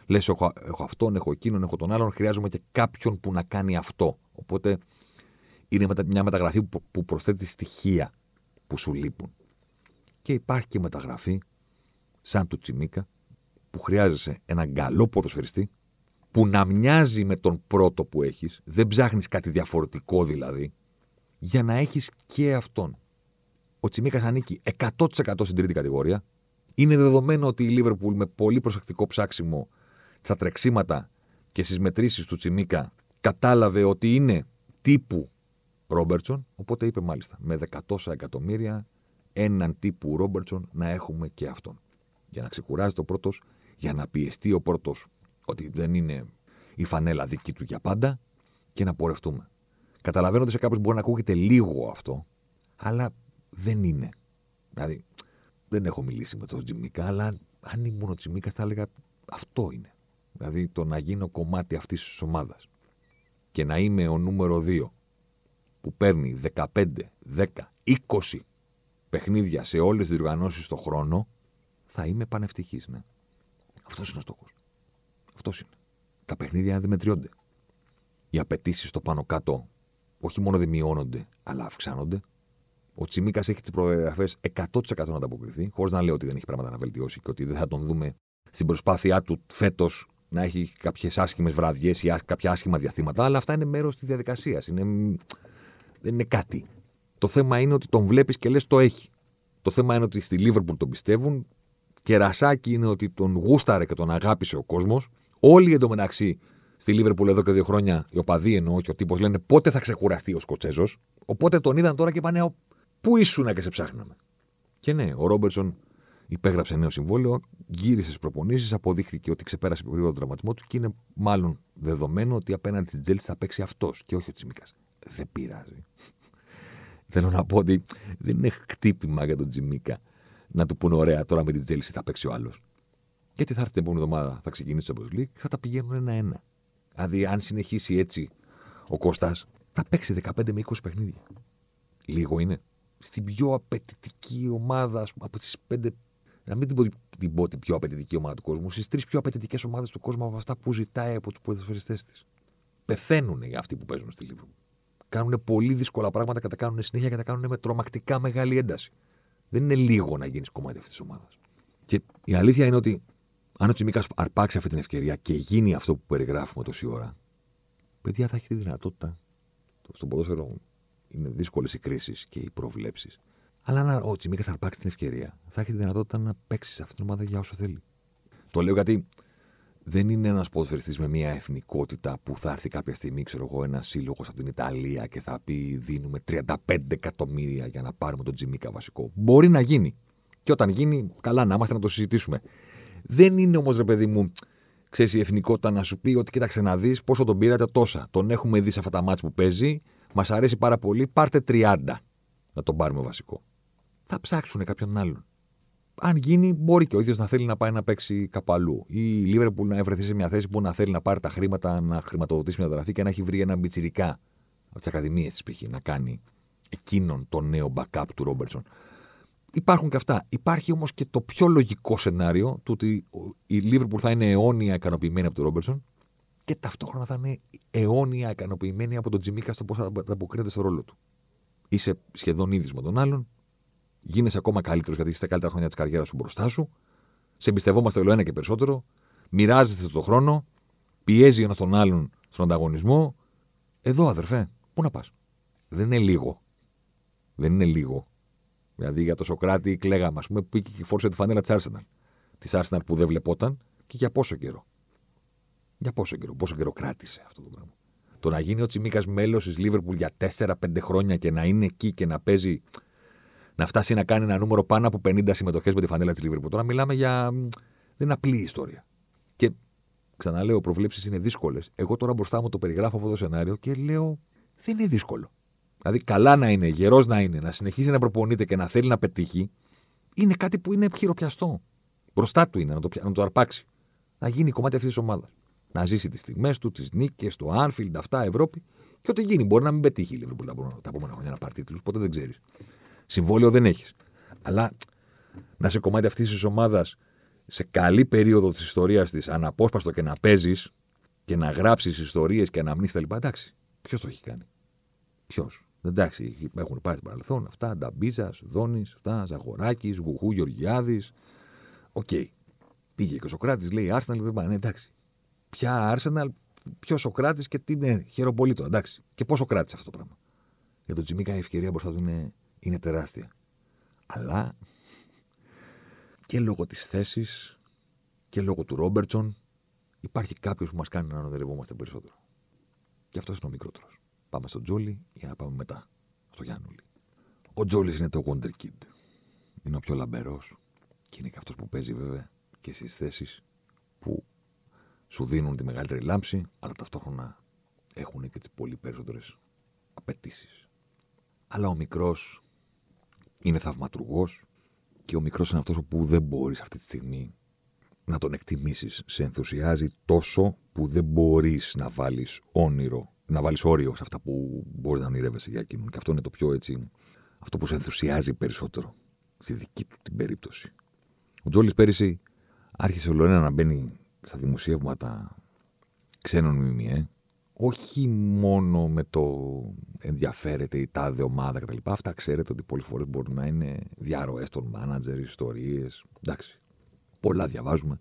B: Λες, έχω, έχω αυτόν, έχω εκείνον, έχω τον άλλον, χρειάζομαι και κάποιον που να κάνει αυτό. Οπότε είναι μια μεταγραφή που προσθέτει στοιχεία που σου λείπουν. Και υπάρχει και μεταγραφή, σαν του Τσιμίκα, που χρειάζεσαι έναν καλό ποδοσφαιριστή, που να μοιάζει με τον πρώτο που έχεις, δεν ψάχνεις κάτι διαφορετικό δηλαδή, για να έχεις και αυτόν. Ο Τσιμίκας ανήκει 100% στην τρίτη κατηγορία. Είναι δεδομένο ότι η Λίβερπουλ με πολύ προσεκτικό ψάξιμο στα τρεξίματα και στις μετρήσεις του Τσιμίκα κατάλαβε ότι είναι τύπου Ρόμπερτσον. Οπότε είπε μάλιστα με 100 εκατομμύρια έναν τύπου Ρόμπερτσον να έχουμε και αυτόν. Για να ξεκουράζει το πρώτος, για να πιεστεί ο πρώτος ότι δεν είναι η φανέλα δική του για πάντα και να πορευτούμε. Καταλαβαίνω ότι σε κάποιους μπορεί να ακούγεται λίγο αυτό, αλλά δεν είναι. Δηλαδή, δεν έχω μιλήσει με τον Τζιμίκα, αλλά αν ήμουν ο Τζιμίκας θα έλεγα αυτό είναι. Δηλαδή το να γίνω κομμάτι αυτής της ομάδας και να είμαι ο νούμερο 2 που παίρνει 15, 10, 20 παιχνίδια σε όλες τις διοργανώσεις το χρόνο, θα είμαι πανευτυχής, ναι. Αυτός είναι ο στόχος. Αυτός είναι. Τα παιχνίδια δεν μετριώνται. Οι απαιτήσεις στο πάνω κάτω όχι μόνο δεν μειώνονται, αλλά αυξάνονται. Ο Τσιμίκας έχει τις προεγραφέ 100% να ανταποκριθεί, χωρίς να λέω ότι δεν έχει πράγματα να βελτιώσει και ότι δεν θα τον δούμε στην προσπάθειά του φέτος να έχει κάποιες άσχημες βραδιές ή κάποια άσχημα διαστήματα, αλλά αυτά είναι μέρος της διαδικασίας. Είναι... Δεν είναι κάτι. Το θέμα είναι ότι τον βλέπεις και λες το έχει. Το θέμα είναι ότι στη Λίβερπουλ τον πιστεύουν. Και ρασάκι είναι ότι τον γούσταρε και τον αγάπησε ο κόσμος. Όλοι εντωμεταξύ στη Λίβερπουλ εδώ και δύο χρόνια, οι οπαδοί εννοώ και ο τύπος λένε πότε θα ξεκουραστεί ο Σκοτσέζος; Οπότε τον είδαν τώρα και πάνε, Πού ήσουν και σε ψάχναμε; Και ναι, ο Ρόμπερτσον υπέγραψε νέο συμβόλαιο, γύρισε στις προπονήσεις, αποδείχθηκε ότι ξεπέρασε γρήγορα τον τραυματισμό του και είναι μάλλον δεδομένο ότι απέναντι στην Τσέλσι θα παίξει αυτός και όχι ο Τσιμίκας. Δεν πειράζει. Θέλω να πω ότι δεν είναι χτύπημα για τον Τσιμίκα να του πούνε ωραία τώρα με την Τσέλσι θα παίξει ο άλλος. Γιατί θα έρθει την επόμενη εβδομάδα, θα ξεκινήσει το Champions League, θα τα πηγαίνουν ένα-ένα. Δηλαδή, αν συνεχίσει έτσι ο Κώστας, θα παίξει 15 με 20 παιχνίδια. Λίγο είναι. Στην πιο απαιτητική ομάδα, ας πούμε, από τις πέντε. Να μην την πω, την πω την πιο απαιτητική ομάδα του κόσμου, στις τρεις πιο απαιτητικές ομάδες του κόσμου από αυτά που ζητάει από τους ποδοσφαιριστές της. Πεθαίνουν για αυτοί που παίζουν στη Λίβρο. Κάνουν πολύ δύσκολα πράγματα και τα κάνουν συνέχεια και τα κάνουν με τρομακτικά μεγάλη ένταση. Δεν είναι λίγο να γίνεις κομμάτι αυτής της ομάδας. Και η αλήθεια είναι ότι αν ο Τσιμίκας αρπάξει αυτή την ευκαιρία και γίνει αυτό που περιγράφουμε τόση ώρα, παιδιά θα έχει τη δυνατότητα. Στον ποδόσφαιρο είναι δύσκολες οι κρίσεις και οι προβλέψεις. Αλλά αν ο Τσιμίκας αρπάξει την ευκαιρία, θα έχει τη δυνατότητα να παίξει σε αυτή την ομάδα για όσο θέλει. Το λέω γιατί δεν είναι ένας ποδοσφαιριστής με μια εθνικότητα που θα έρθει κάποια στιγμή, ξέρω εγώ, ένας σύλλογος από την Ιταλία και θα πει δίνουμε 35 εκατομμύρια για να πάρουμε τον Τζιμίκα βασικό. Μπορεί να γίνει. Και όταν γίνει, καλά να είμαστε να το συζητήσουμε. Δεν είναι όμως, ρε παιδί μου, ξέρεις η εθνικότητα να σου πει ότι κοίταξε να δεις πόσο τον πήρατε τόσα. Τον έχουμε δει σε αυτά τα μάτια που παίζει, μας αρέσει πάρα πολύ, πάρτε 30 να τον πάρουμε βασικό. Θα ψάξουν κάποιον άλλον. Αν γίνει, μπορεί και ο ίδιος να θέλει να πάει να παίξει κάπου αλλού. Ή η Λίβερπουλ να βρεθεί σε μια θέση που να θέλει να πάρει τα χρήματα, να χρηματοδοτήσει μια γραφή και να έχει βρει ένα μπιτσιρικά από τις ακαδημίες τη π.χ. να κάνει εκείνον το νέο backup του Ρόμπερτσον. Υπάρχουν και αυτά. Υπάρχει όμως και το πιο λογικό σενάριο του ότι η Λίβερπουλ θα είναι αιώνια ικανοποιημένη από τον Ρόμπερτσον και ταυτόχρονα θα είναι αιώνια ικανοποιημένη από τον Τζιμίκα στο πώς θα αποκρίνεται στο ρόλο του. Είσαι σχεδόν ίδιος με τον άλλον, γίνεσαι ακόμα καλύτερος γιατί είσαι τα καλύτερα χρόνια της καριέρας σου μπροστά σου, σε εμπιστευόμαστε όλο ένα και περισσότερο, μοιράζεστε τον χρόνο, πιέζει ένας τον άλλον στον ανταγωνισμό. Εδώ, αδερφέ, πού να πας; Δεν είναι λίγο. Δεν είναι λίγο Δηλαδή για το Σοκράτη κλαίγαμε, ας πούμε, που πήγε και φόρησε τη φανέλα της Arsenal. Της Arsenal που δεν βλεπόταν και για πόσο καιρό. Για πόσο καιρό, πόσο καιρό κράτησε αυτό το πράγμα. Το να γίνει ο Τσιμίκας μέλος της Λίβερπουλ για 4-5 χρόνια και να είναι εκεί και να παίζει. Να φτάσει να κάνει ένα νούμερο πάνω από 50 συμμετοχές με τη φανέλα της Λίβερπουλ. Τώρα μιλάμε για. Δεν είναι απλή ιστορία. Και ξαναλέω, προβλέψεις είναι δύσκολες. Εγώ τώρα μπροστά μου το περιγράφω αυτό το σενάριο και λέω δεν είναι δύσκολο. Δηλαδή, καλά να είναι, γερός να είναι, να συνεχίζει να προπονείται και να θέλει να πετύχει, είναι κάτι που είναι χειροπιαστό. Μπροστά του είναι να το, να το αρπάξει. Να γίνει κομμάτι αυτής της ομάδας. Να ζήσει τις στιγμές του, τις νίκες, το Anfield, αυτά, Ευρώπη Και ό,τι γίνει, μπορεί να μην πετύχει η Λίβερπουλ τα επόμενα χρόνια να πάρει τίτλους, ποτέ δεν ξέρεις. Συμβόλαιο δεν έχεις. Αλλά να σε κομμάτι αυτής της ομάδας σε καλή περίοδο της ιστορίας της, αναπόσπαστο και να παίζεις και να γράψεις ιστορίες και να μνήσει τα λοιπά. Εντάξει, ποιος το έχει κάνει; Ποιος; Εντάξει, έχουν πάρει στην παρελθόν αυτά. Νταμπίζας, Δόνης, αυτά. Ζαγοράκη, Γουχού, Γεωργιάδης. Οκ. Okay. Πήγε και ο Σοκράτης, λέει Άρσεναλ, δεν πάνε. Εντάξει. Ποια Άρσεναλ, ποιος Σοκράτης και τι. Ναι, χαίρομαι το. Εντάξει. Και πόσο κράτησε αυτό το πράγμα. Για τον Τζιμίκα η ευκαιρία μπροστά του είναι, είναι τεράστια. Αλλά και λόγω της θέσης και λόγω του Ρόμπερτσον υπάρχει κάποιος που μας κάνει να αναδερευόμαστε περισσότερο. Και αυτός είναι ο μικρότερος. Πάμε στο Τζόλι για να πάμε μετά στο Γιάννουλη. Ο Τζόλι είναι το Wonder Kid. Είναι ο πιο λαμπερός και είναι και αυτός που παίζει βέβαια και στις θέσεις που σου δίνουν τη μεγαλύτερη λάμψη, αλλά ταυτόχρονα έχουν και τις πολύ περισσότερες απαιτήσεις. Αλλά ο μικρός είναι θαυματουργός και ο μικρός είναι αυτός που δεν μπορείς αυτή τη στιγμή να τον εκτιμήσεις. Σε ενθουσιάζει τόσο που δεν μπορείς να βάλεις όνειρο, να βάλεις όριο σε αυτά που μπορείς να ονειρεύεσαι για εκείνον. Και αυτό είναι το πιο έτσι. Αυτό που σε ενθουσιάζει περισσότερο στη δική του την περίπτωση. Ο Τζόλι πέρυσι άρχισε ολοένα να μπαίνει στα δημοσιεύματα ξένων ΜΜΕ, όχι μόνο με το ενδιαφέρεται η τάδε ομάδα κτλ. Αυτά ξέρετε ότι πολλές φορές μπορεί να είναι διαρροές των μάνατζερ, ιστορίες. Εντάξει. Πολλά διαβάζουμε.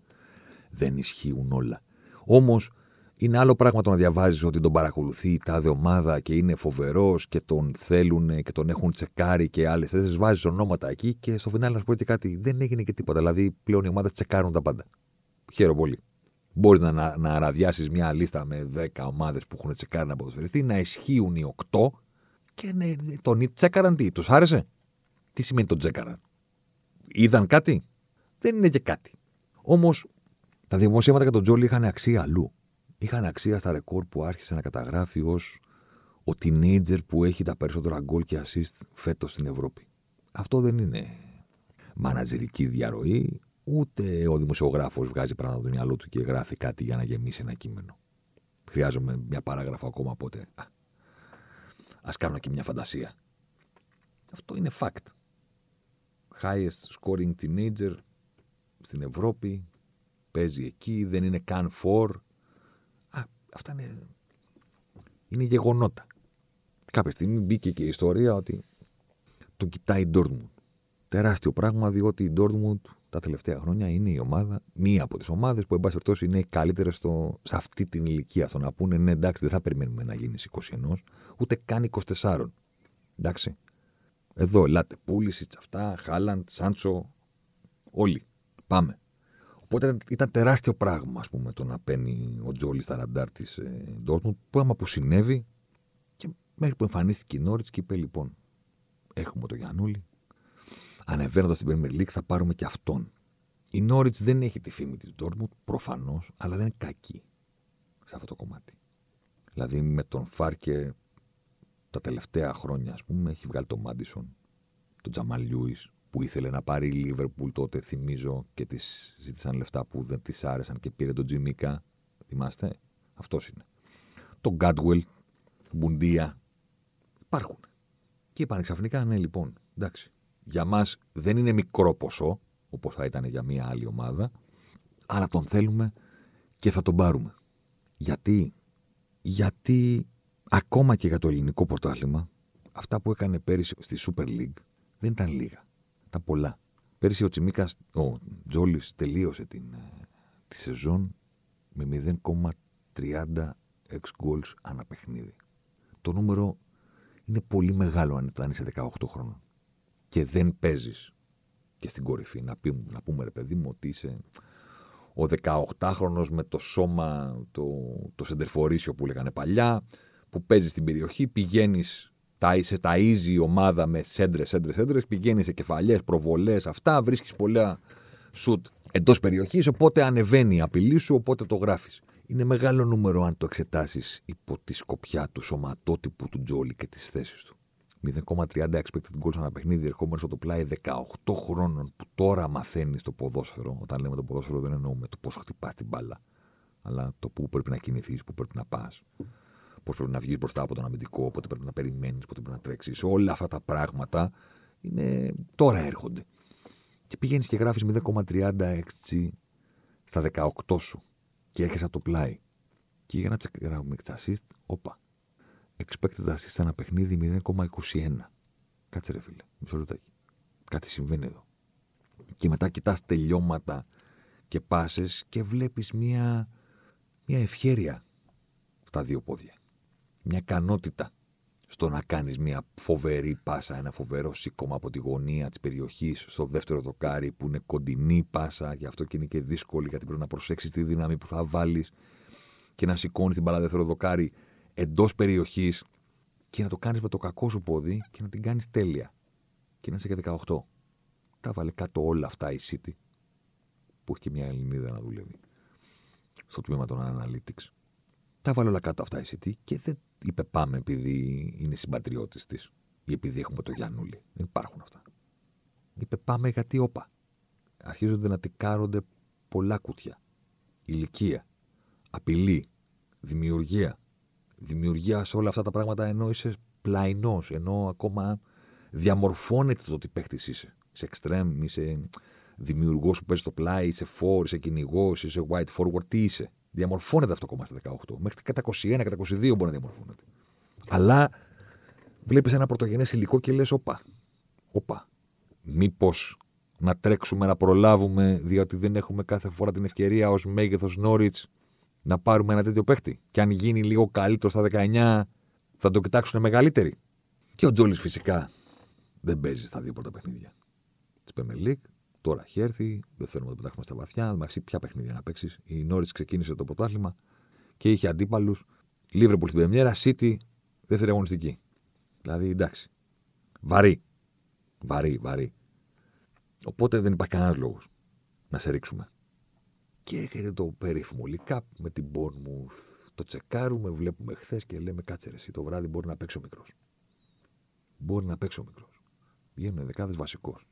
B: Δεν ισχύουν όλα. Όμως είναι άλλο πράγμα το να διαβάζεις ότι τον παρακολουθεί η τάδε ομάδα και είναι φοβερός και τον θέλουν και τον έχουν τσεκάρει και άλλες θέσει. Βάζεις ονόματα εκεί και στο φινάλε να σου πω και κάτι. Δεν έγινε και τίποτα. Δηλαδή πλέον οι ομάδες τσεκάρουν τα πάντα. Χαίρομαι πολύ. Μπορείς να, να, να αραδιάσει μια λίστα με 10 ομάδες που έχουν τσεκάρει ένα ποδοσφαιριστή, να ισχύουν οι 8 και ναι, τον τσέκαραν τι, τους άρεσε; Τι σημαίνει τον τσέκαραν; Είδαν κάτι; Δεν είναι και κάτι. Όμως τα δημοσίευματα για τον Τζόλι είχαν αξία αλλού. Είχαν αξία στα ρεκόρ που άρχισε να καταγράφει ως ο teenager που έχει τα περισσότερα γκολ και assist φέτος στην Ευρώπη. Αυτό δεν είναι μανατζερική διαρροή ούτε ο δημοσιογράφος βγάζει πράγματα από το μυαλό του και γράφει κάτι για να γεμίσει ένα κείμενο. Χρειάζομαι μια παράγραφο ακόμα, οπότε α κάνω και μια φαντασία. Αυτό είναι fact. Highest scoring teenager στην Ευρώπη, παίζει εκεί, δεν είναι καν for. Α, αυτά είναι, είναι γεγονότα. Κάποια στιγμή μπήκε και η ιστορία ότι το κοιτάει η Dortmund. Τεράστιο πράγμα, διότι η Dortmund τα τελευταία χρόνια είναι η ομάδα, μία από τις ομάδες που, εν πάση περιπτώσει, είναι καλύτερες σε αυτή την ηλικία. Στο να πούνε, ναι, εντάξει, δεν θα περιμένουμε να γίνεις 21, ούτε καν 24. Εντάξει. Εδώ, ελάτε, Πούλησιτς, αυτά, Χάλαντ, Σάντσο, όλοι. Πάμε. Οπότε ήταν τεράστιο πράγμα, ας πούμε, το να παίρνει ο Τζόλι στα ραντάρ της ε, Πράγμα που συνέβη και μέχρι που εμφανίστηκε η Νόριτς και είπε, λοιπόν, έχουμε το Γιανούλη, ανεβαίνοντας στην Premier League θα πάρουμε και αυτόν. Η Νόριτς δεν έχει τη φήμη της Dortmund, προφανώς, αλλά δεν είναι κακή σε αυτό το κομμάτι. Δηλαδή με τον Φάρκε τα τελευταία χρόνια, ας πούμε, έχει βγάλει τον Μάντισον, τον Τζαμάλ Λιούις, που ήθελε να πάρει η Λίβερπουλ τότε, θυμίζω, και της ζήτησαν λεφτά που δεν της άρεσαν και πήρε τον Τζιμίκα. Θυμάστε, αυτός είναι. Τον Γκάτουελ, Μπουντία. Υπάρχουν. Και είπαν ξαφνικά, ναι, λοιπόν, εντάξει, για μας δεν είναι μικρό ποσό, όπως θα ήταν για μια άλλη ομάδα, αλλά τον θέλουμε και θα τον πάρουμε. Γιατί, γιατί ακόμα και για το ελληνικό πρωτάθλημα, αυτά που έκανε πέρυσι στη Super League δεν ήταν λίγα. Ήταν πολλά. Πέρυσι ο Τσιμίκας, ο Τζόλης, τελείωσε την, ε, τη σεζόν με 0,30 ex goals ανά παιχνίδι. Το νούμερο είναι πολύ μεγάλο αν είσαι 18 χρόνων και δεν παίζεις και στην κορυφή. Να, πει, να πούμε ρε παιδί μου ότι είσαι ο 18χρονος με το σώμα, το, το σεντερφορίσιο που λέγανε παλιά, που παίζεις στην περιοχή, πηγαίνεις, τα είσαι ταΐζει η ομάδα με σέντρες, σέντρες, σέντρες, πηγαίνει σε κεφαλιές, προβολές, αυτά, βρίσκεις πολλά σουτ εντός περιοχής, οπότε ανεβαίνει η απειλή σου, οπότε το γράφεις. Είναι μεγάλο νούμερο αν το εξετάσεις υπό τη σκοπιά του σωματότυπου του Τζόλι και τις θέσεις του. 0,30 expected goals ένα παιχνίδι, ερχόμενος στο πλάι 18 χρόνων που τώρα μαθαίνει το ποδόσφαιρο. Όταν λέμε το ποδόσφαιρο, δεν εννοούμε το πώς χτυπάς την μπάλα, αλλά το πού πρέπει να κινηθείς, πού πρέπει να πας. Πώς πρέπει να βγεις μπροστά από τον αμυντικό, πότε πρέπει να περιμένεις, πότε πρέπει να τρέξεις. Όλα αυτά τα πράγματα είναι, τώρα έρχονται. Και πηγαίνεις και γράφεις 0,36 στα 18 σου και έρχεσαι από το πλάι. Και για να τσεκάρουμε τα assist, όπα. Expected assist σε ένα παιχνίδι 0,21. Κάτσε ρε φίλε, μισό λεπτάκι. Κάτι συμβαίνει εδώ. Και μετά κοιτάς τελειώματα και πάσες και βλέπεις μια, μια ευχέρεια στα δύο πόδια. Μια ικανότητα στο να κάνεις μια φοβερή πάσα, ένα φοβερό σήκωμα από τη γωνία της περιοχής στο δεύτερο δοκάρι που είναι κοντινή πάσα, γι' αυτό και είναι και δύσκολη γιατί πρέπει να προσέξεις τη δύναμη που θα βάλεις και να σηκώνεις την μπαλά δεύτερο δοκάρι εντός περιοχής και να το κάνεις με το κακό σου πόδι και να την κάνεις τέλεια. Και να είσαι και 18. Τα βάλε κάτω όλα αυτά η City, που έχει και μια Ελληνίδα να δουλεύει στο τμήμα των Analytics. Τα βάλε όλα κάτω αυτά η City και δεν είπε πάμε επειδή είναι συμπατριώτης της ή επειδή έχουμε το Γιάννουλη. Δεν υπάρχουν αυτά. Είπε πάμε γιατί όπα. Αρχίζονται να τικάρονται πολλά κουτιά. Ηλικία, απειλή, δημιουργία. Δημιουργία σε όλα αυτά τα πράγματα ενώ είσαι πλαϊνός, ενώ ακόμα διαμορφώνεται το τι παίχτης είσαι. Είσαι εξτρέμ, είσαι δημιουργός που παίζεις το πλάι, είσαι φόρ, είσαι κυνηγός, είσαι white forward, τι είσαι. Διαμορφώνεται αυτό ακόμα στα 18. Μέχρι και κατά 21, κατά 22 μπορεί να διαμορφώνεται. Αλλά βλέπεις ένα πρωτογενές υλικό και λες: Όπα, όπα. Μήπως να τρέξουμε να προλάβουμε, διότι δεν έχουμε κάθε φορά την ευκαιρία ως μέγεθος Νόριτ να πάρουμε ένα τέτοιο παίχτη. Και αν γίνει λίγο καλύτερο στα 19, θα το κοιτάξουν μεγαλύτεροι. Και ο Τζόλης φυσικά δεν παίζει στα δύο πρώτα παιχνίδια της Premier League. Τώρα έχει έρθει, δεν θέλουμε να το πετάξουμε στα βαθιά. Μαξί, ποια παιχνίδια να παίξεις. Η Νόριτ ξεκίνησε το πρωτάθλημα και είχε αντίπαλους. Λίβρεπουλ στην Πεμιέρα, City δεύτερη αγωνιστική. Δηλαδή εντάξει. Βαρύ. Βαρύ, βαρύ. Οπότε δεν υπάρχει κανένας λόγος να σε ρίξουμε. Και έρχεται το περίφημο Λικάπ με την Bournemouth. Το τσεκάρουμε, βλέπουμε χθες και λέμε κάτσε ρε, το βράδυ μπορεί να παίξει ο μικρός. Μπορεί να παίξει ο μικρός. Βγαίνει ενδεκάδα, βασικός.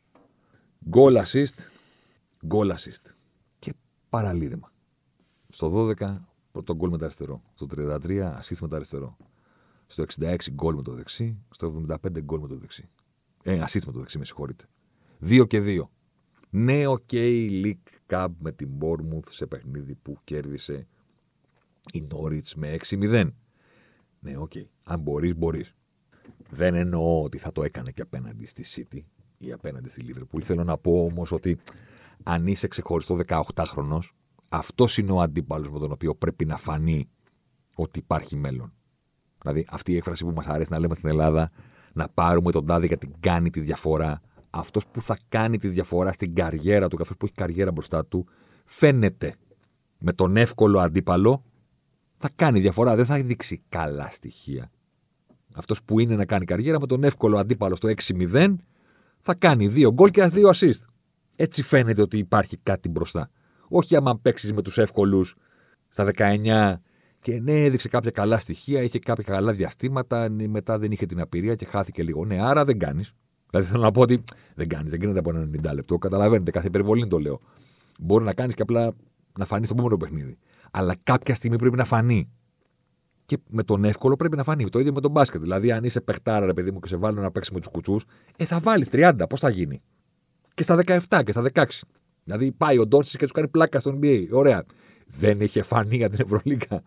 B: Goal assist, goal assist. Και παραλήρημα. Στο 12 πρώτο γκολ με το αριστερό. Στο 33 assist με το αριστερό. Στο 66 γκολ με το δεξί. Στο 75 γκολ με το δεξί. Ε, assist με το δεξί, με συγχωρείτε. 2 και 2. Ναι, οκέι, okay, League Cup με την Bournemouth σε παιχνίδι που κέρδισε η Norwich με 6-0. Ναι, οκέι. Okay. Αν μπορείς, μπορείς. Δεν εννοώ ότι θα το έκανε και απέναντι στη City ή απέναντι στη Liverpool. Θέλω να πω όμως ότι αν είσαι ξεχωριστό 18χρονο, αυτός είναι ο αντίπαλος με τον οποίο πρέπει να φανεί ότι υπάρχει μέλλον. Δηλαδή, αυτή η έκφραση που μας αρέσει να λέμε στην Ελλάδα, να πάρουμε τον τάδε γιατί κάνει τη διαφορά. Αυτός που θα κάνει τη διαφορά στην καριέρα του, καθώς που έχει καριέρα μπροστά του, φαίνεται με τον εύκολο αντίπαλο, θα κάνει διαφορά. Δεν θα δείξει καλά στοιχεία. Αυτός που είναι να κάνει καριέρα με τον εύκολο αντίπαλο στο 6-0, θα κάνει δύο γκολ και δύο assist. Έτσι φαίνεται ότι υπάρχει κάτι μπροστά. Όχι άμα παίξεις με τους εύκολους στα 19 και ναι, έδειξε κάποια καλά στοιχεία, είχε κάποια καλά διαστήματα, ναι, μετά δεν είχε την απειρία και χάθηκε λίγο. Ναι, άρα δεν κάνεις. Δηλαδή θέλω να πω ότι δεν κάνεις, δεν γίνεται από ένα 90 λεπτό. Καταλαβαίνετε, κάθε υπερβολή το λέω. Μπορεί να κάνεις και απλά να φανείς στο επόμενο παιχνίδι. Αλλά κάποια στιγμή πρέπει να φανεί. Και με τον εύκολο πρέπει να φανεί. Το ίδιο με τον μπάσκετ. Δηλαδή, αν είσαι παιχτάρα, ρε παιδί μου, και σε βάλουν να παίξει με τους κουτσούς, ε, θα βάλεις 30. Πώς θα γίνει; Και στα 17 και στα 16. Δηλαδή, πάει ο Ντόντσι και τους κάνει πλάκα στο NBA. Ωραία. Δεν είχε φανεί για την Ευρωλίγα.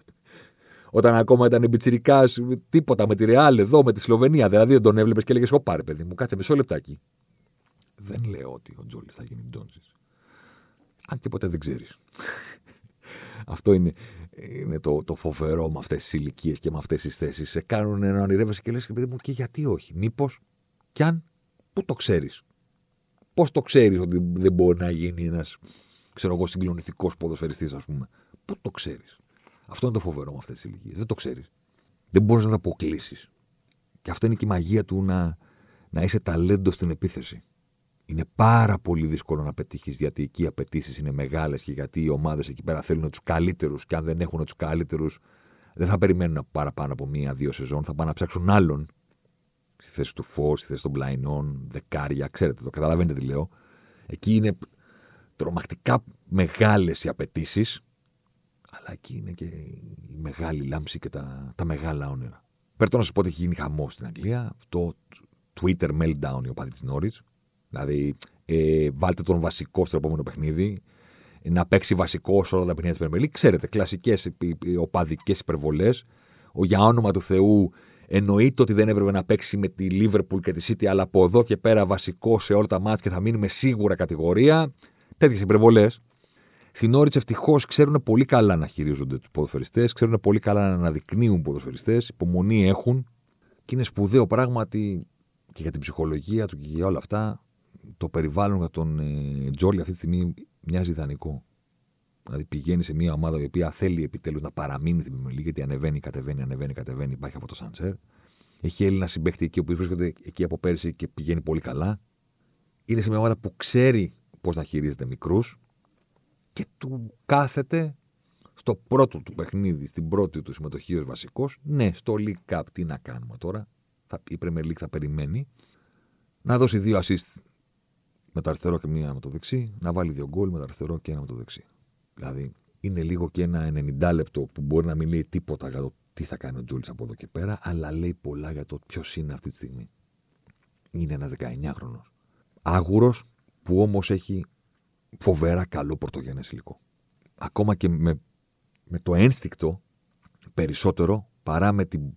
B: Όταν ακόμα ήταν πιτσυρικά, τίποτα με τη Ρεάλ εδώ, με τη Σλοβενία. Δηλαδή δεν τον έβλεπες και έλεγες: πάρε, παιδί μου, κάτσε μισό λεπτάκι. Δεν λέω ότι ο Τζόλι θα γίνει Ντόντσι. Αν και ποτέ δεν ξέρεις. Αυτό είναι, είναι το, το φοβερό με αυτές τις ηλικίες και με αυτές τις θέσεις. Σε κάνουν να ονειρεύεσαι και λες: παιδί μου, και γιατί όχι. Μήπως κι αν. Πού το ξέρεις; Πώς το ξέρεις ότι δεν μπορεί να γίνει ένας ξέρω εγώ συγκλονιστικός ποδοσφαιριστής, ας πούμε; Πού το ξέρεις; Αυτό είναι το φοβερό με αυτές τις ηλικίες. Δεν το ξέρεις. Δεν μπορείς να τα αποκλείσεις. Και αυτό είναι και η μαγεία του να, να είσαι ταλέντος στην επίθεση. Είναι πάρα πολύ δύσκολο να πετύχεις γιατί εκεί οι απαιτήσεις είναι μεγάλες και γιατί οι ομάδες εκεί πέρα θέλουν τους καλύτερους. Και αν δεν έχουν τους καλύτερους, δεν θα περιμένουν παραπάνω από μία-δύο σεζόν. Θα πάνε να ψάξουν άλλον στη θέση του φως, στη θέση των πλαϊνών, δεκάρια. Ξέρετε το, καταλαβαίνετε τι λέω. Εκεί είναι τρομακτικά μεγάλες οι απαιτήσεις Αλλά εκεί είναι και η μεγάλη λάμψη και τα, τα μεγάλα όνειρα. Περτώ να σας πω ότι έχει γίνει χαμός στην Αγγλία. Το Twitter meltdown η οπαδή της Νόριτ. Δηλαδή, ε, βάλτε τον βασικό στο επόμενο παιχνίδι. Να παίξει βασικό σε όλα τα παιχνίδια της Premier Ξέρετε, κλασικές οπαδικές υπερβολές. Ο για όνομα του Θεού εννοείται ότι δεν έπρεπε να παίξει με τη Liverpool και τη City, αλλά από εδώ και πέρα βασικό σε όλα τα μάτια και θα μείνουμε σίγουρα κατηγορία. Τέτοιες υπερβολές. Στην Όριτ ευτυχώς ξέρουν πολύ καλά να χειρίζονται τους ποδοσφαιριστές, ξέρουν πολύ καλά να αναδεικνύουν ποδοσφαιριστές, υπομονή έχουν. Και είναι σπουδαίο πράγματι και για την ψυχολογία του και για όλα αυτά. Το περιβάλλον για τον ε, Τζόλι αυτή τη στιγμή μοιάζει ιδανικό. Δηλαδή πηγαίνει σε μια ομάδα η οποία θέλει επιτέλους να παραμείνει στην Premier γιατί ανεβαίνει, κατεβαίνει, ανεβαίνει, κατεβαίνει, υπάρχει αυτό το Σαντσέρ. Έχει Έλληνα συμπέχτη εκεί που βρίσκονται εκεί από πέρσι και πηγαίνει πολύ καλά. Είναι σε μια ομάδα που ξέρει πώς να χειρίζεται μικρούς και του κάθεται στο πρώτο του παιχνίδι, στην πρώτη του συμμετοχή ως βασικός. Ναι, στο League Cup τι να κάνουμε τώρα. η Premier League θα περιμένει. Να δώσει δύο assist με το αριστερό και μία με το δεξί. Να βάλει δύο γκολ με το αριστερό και ένα με το δεξί. Δηλαδή είναι λίγο και ένα 90 λεπτό που μπορεί να μην λέει τίποτα για το τι θα κάνει ο Τζούλης από εδώ και πέρα, αλλά λέει πολλά για το ποιος είναι αυτή τη στιγμή. Είναι ένας 19χρονο. Άγουρος που όμως έχει φοβερά καλό πρωτογενές υλικό. Ακόμα και με, με το ένστικτο περισσότερο παρά με την,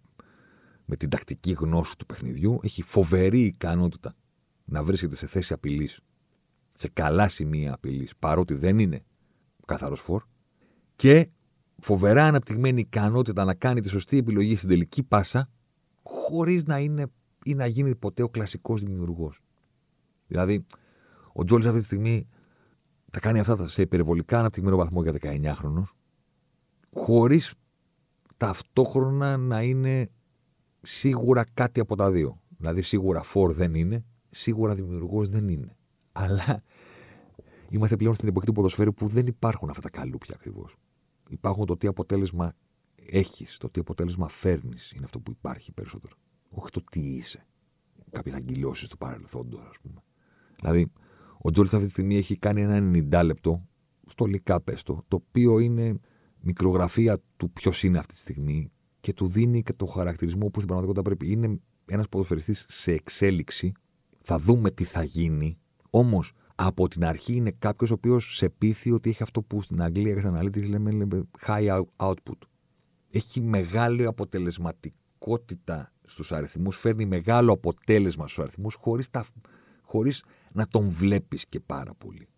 B: με την τακτική γνώση του παιχνιδιού, έχει φοβερή ικανότητα να βρίσκεται σε θέση απειλής, σε καλά σημεία απειλής, παρότι δεν είναι καθαρός φόρ. Και φοβερά αναπτυγμένη ικανότητα να κάνει τη σωστή επιλογή στην τελική πάσα, χωρίς να είναι ή να γίνει ποτέ ο κλασικός δημιουργός. Δηλαδή, ο Τζόλι αυτή τη στιγμή θα κάνει αυτά σε υπερβολικά αναπτυγμένο βαθμό για 19χρονο, χωρίς ταυτόχρονα να είναι σίγουρα κάτι από τα δύο. Δηλαδή, σίγουρα φόρ δεν είναι, σίγουρα δημιουργός δεν είναι. Αλλά Είμαστε πλέον στην εποχή του ποδοσφαίρου που δεν υπάρχουν αυτά τα καλούπια ακριβώς. Υπάρχουν το τι αποτέλεσμα έχεις, το τι αποτέλεσμα φέρνεις. Είναι αυτό που υπάρχει περισσότερο. Όχι το τι είσαι. Κάποιες αγκυλώσει του παρελθόντος, ας πούμε. Δηλαδή, ο Τζόλι αυτή τη στιγμή έχει κάνει ένα 90 λεπτό στο Λικάπεστο, το οποίο είναι μικρογραφία του ποιος είναι αυτή τη στιγμή και του δίνει και το χαρακτηρισμό που στην πραγματικότητα πρέπει. Είναι ένας ποδοσφαιριστής σε εξέλιξη. Θα δούμε τι θα γίνει. Όμως από την αρχή είναι κάποιος ο οποίος σε πείθει ότι έχει αυτό που στην Αγγλία και στην αναλύτη λέμε, λέμε high output. Έχει μεγάλη αποτελεσματικότητα στους αριθμούς, φέρνει μεγάλο αποτέλεσμα στους αριθμούς χωρίς χωρίς να τον βλέπεις και πάρα πολύ.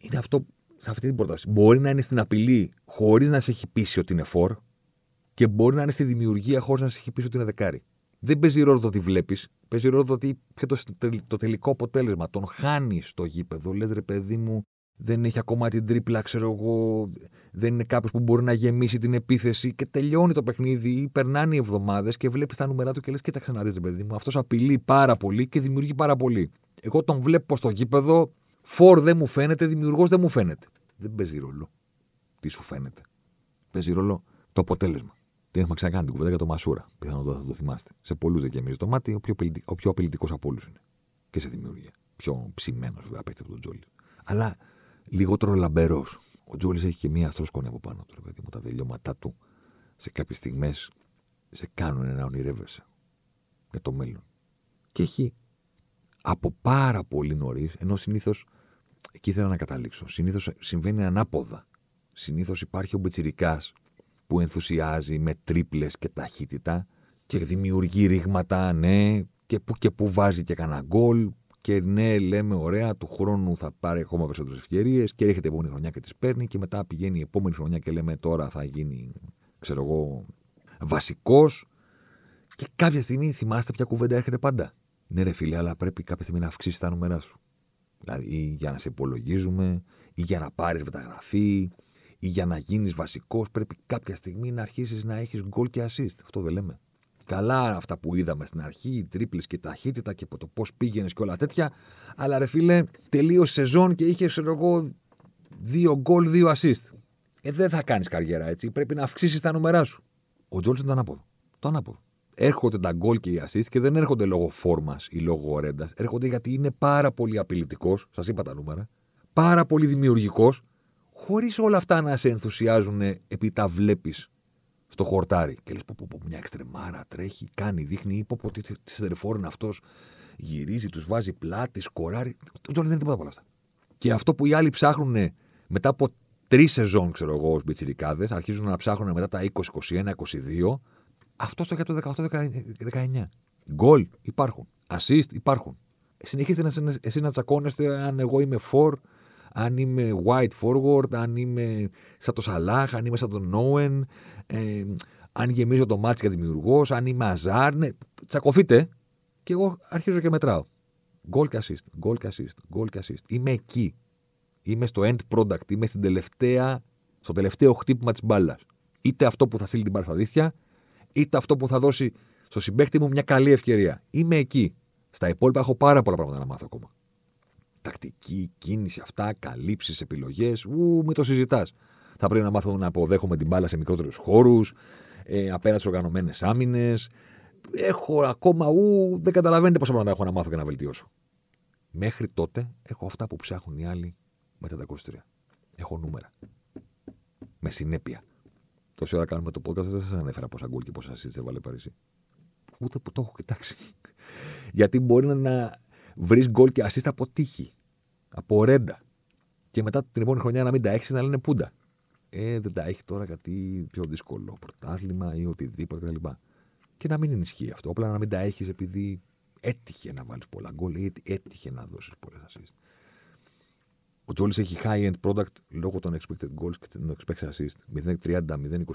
B: Είναι αυτό σε αυτή την πρόταση. Μπορεί να είναι στην απειλή χωρίς να σε έχει πείσει ότι είναι φορ και μπορεί να είναι στη δημιουργία χωρίς να σε έχει πείσει ότι είναι δεκάρι. Δεν παίζει ρόλο το τι βλέπεις. Παίζει ρόλο το ότι ποιο το, το τελικό αποτέλεσμα. Τον χάνεις στο γήπεδο. Λες ρε παιδί μου, δεν έχει ακόμα την τρίπλα, ξέρω εγώ. Δεν είναι κάποιος που μπορεί να γεμίσει την επίθεση και τελειώνει το παιχνίδι ή περνάνε οι εβδομάδες και βλέπεις τα νούμερα του και λες: Κοίταξε να δείτε, παιδί μου, αυτός απειλεί πάρα πολύ και δημιουργεί πάρα πολύ. Εγώ τον βλέπω στο γήπεδο, φορ δεν μου φαίνεται, δημιουργός δεν μου φαίνεται. Δεν παίζει ρόλο. Τι σου φαίνεται. Παίζει ρόλο το αποτέλεσμα. Την έχουμε ξανακάνει την κουβέντα για το Μασούρα. Πιθανότατα θα το θυμάστε. Σε πολλούς δεν γεμίζει το μάτι, ο πιο, ο πιο απειλητικός από όλους είναι. Και σε δημιουργία. Πιο ψημένος βέβαια παίχτη από τον Τζόλι. Αλλά λιγότερο λαμπερός. Ο Τζόλις έχει και μία αστροσκόνη από πάνω του. Δηλαδή, τα τελειώματά του σε κάποιες στιγμές σε κάνουν να ονειρεύεσαι για το μέλλον. Και έχει από πάρα πολύ νωρίς, ενώ συνήθως. Εκεί ήθελα να καταλήξω. Συνήθως συμβαίνει ανάποδα. Συνήθως υπάρχει ο Μπετσυρικά που ενθουσιάζει με τρίπλες και ταχύτητα και δημιουργεί ρήγματα, ναι, και που και που βάζει και κανένα γκολ και ναι, λέμε ωραία, του χρόνου θα πάρει ακόμα περισσότερες ευκαιρίες και έρχεται η επόμενη χρονιά και τις παίρνει και μετά πηγαίνει η επόμενη χρονιά και λέμε τώρα θα γίνει, ξέρω εγώ, βασικός. Και κάποια στιγμή θυμάστε ποια κουβέντα έρχεται πάντα; Ναι, ρε φίλε, αλλά πρέπει κάποια στιγμή να αυξήσεις τα νούμερα σου. Δηλαδή, για να σε υπολογίζουμε, ή για να πάρεις μεταγραφή, ή για να γίνεις βασικός, πρέπει κάποια στιγμή να αρχίσεις να έχεις γκολ και assist. Αυτό δεν λέμε. Καλά αυτά που είδαμε στην αρχή, οι τρίπλες και η ταχύτητα και το πώς πήγαινες και όλα τέτοια. Αλλά ρε φίλε, τελείωσε σεζόν και είχες, ξέρω εγώ, δύο γκολ, δύο assist. Ε, δεν θα κάνεις καριέρα έτσι. Πρέπει να αυξήσεις τα νούμερά σου. Ο Τζόλτ είναι το ανάποδο. Το ανάποδο. Έρχονται τα γκολ και οι assist και δεν έρχονται λόγω φόρμας ή λόγω ρέντα. Έρχονται γιατί είναι πάρα πολύ απειλητικός. Σας είπα τα νούμερα. Πάρα πολύ δημιουργικός χωρίς όλα αυτά να σε ενθουσιάζουν επειδή τα βλέπεις στο χορτάρι. Και λες, πω, πω, πω, μια εξτρεμάρα τρέχει, κάνει, δείχνει, πω, πω, τι, τι είναι αυτός. Γυρίζει, τους βάζει πλάτη, σκοράρει. Ο Τζόλι δεν είναι τίποτα από όλα αυτά. Και αυτό που οι άλλοι ψάχνουν μετά από τρεις σεζόν, ξέρω εγώ, ως μπιτσιρικάδες, αρχίζουν να ψάχνουν μετά τα 20, 21, 22. Αυτό στο για το 18-19. Γκολ υπάρχουν. Assist υπάρχουν. Συνεχίστε να, εσύ να τσακώνεστε αν εγώ είμαι for, αν είμαι white forward, αν είμαι σαν το Σαλάχ, αν είμαι σαν τον Νόεν, ε, αν γεμίζω το μάτι για δημιουργός, αν είμαι αζάρ. Ναι, τσακωθείτε και εγώ αρχίζω και μετράω. Γκολ και assist, γκολ και assist, γκολ και assist. Είμαι εκεί. Είμαι στο end product, είμαι στην τελευταία, στο τελευταίο χτύπημα της μπάλας. Είτε αυτό που θα στείλει την μπάλα είτε αυτό που θα δώσει στο συμπέκτη μου μια καλή ευκαιρία. Είμαι εκεί. Στα υπόλοιπα έχω πάρα πολλά πράγματα να μάθω ακόμα. Τακτική, κίνηση, αυτά, καλύψεις, επιλογές. Ου, μην το συζητάς. Θα πρέπει να μάθω να αποδέχομαι την μπάλα σε μικρότερους χώρους, ε, απέναντι στι οργανωμένες άμυνες. Έχω ακόμα, ου, δεν καταλαβαίνετε πόσα πράγματα έχω να μάθω και να βελτιώσω. Μέχρι τότε έχω αυτά που ψάχνουν οι άλλοι μετά τα 23. Έχω νούμερα. Με συνέπεια. Τόση ώρα κάνουμε το podcast, δεν σας ανέφερα πόσα γκολ και πόσα assist έβαλε Παρίσι. Ούτε που το έχω κοιτάξει. Γιατί μπορεί να βρεις γκολ και assist από τύχη. Από ρέντα. Και μετά την επόμενη χρονιά να μην τα έχεις να λένε πούντα. Ε, δεν τα έχει τώρα γιατί πιο δύσκολο πρωτάθλημα ή οτιδήποτε κτλ. Και να μην ενισχύει αυτό. Απλά να μην τα έχεις επειδή έτυχε να βάλεις πολλά γκολ ή έτυχε να δώσεις πολλές assist. Ο Τζόλις έχει high-end product λόγω των expected goals και των expected assist. 0-30,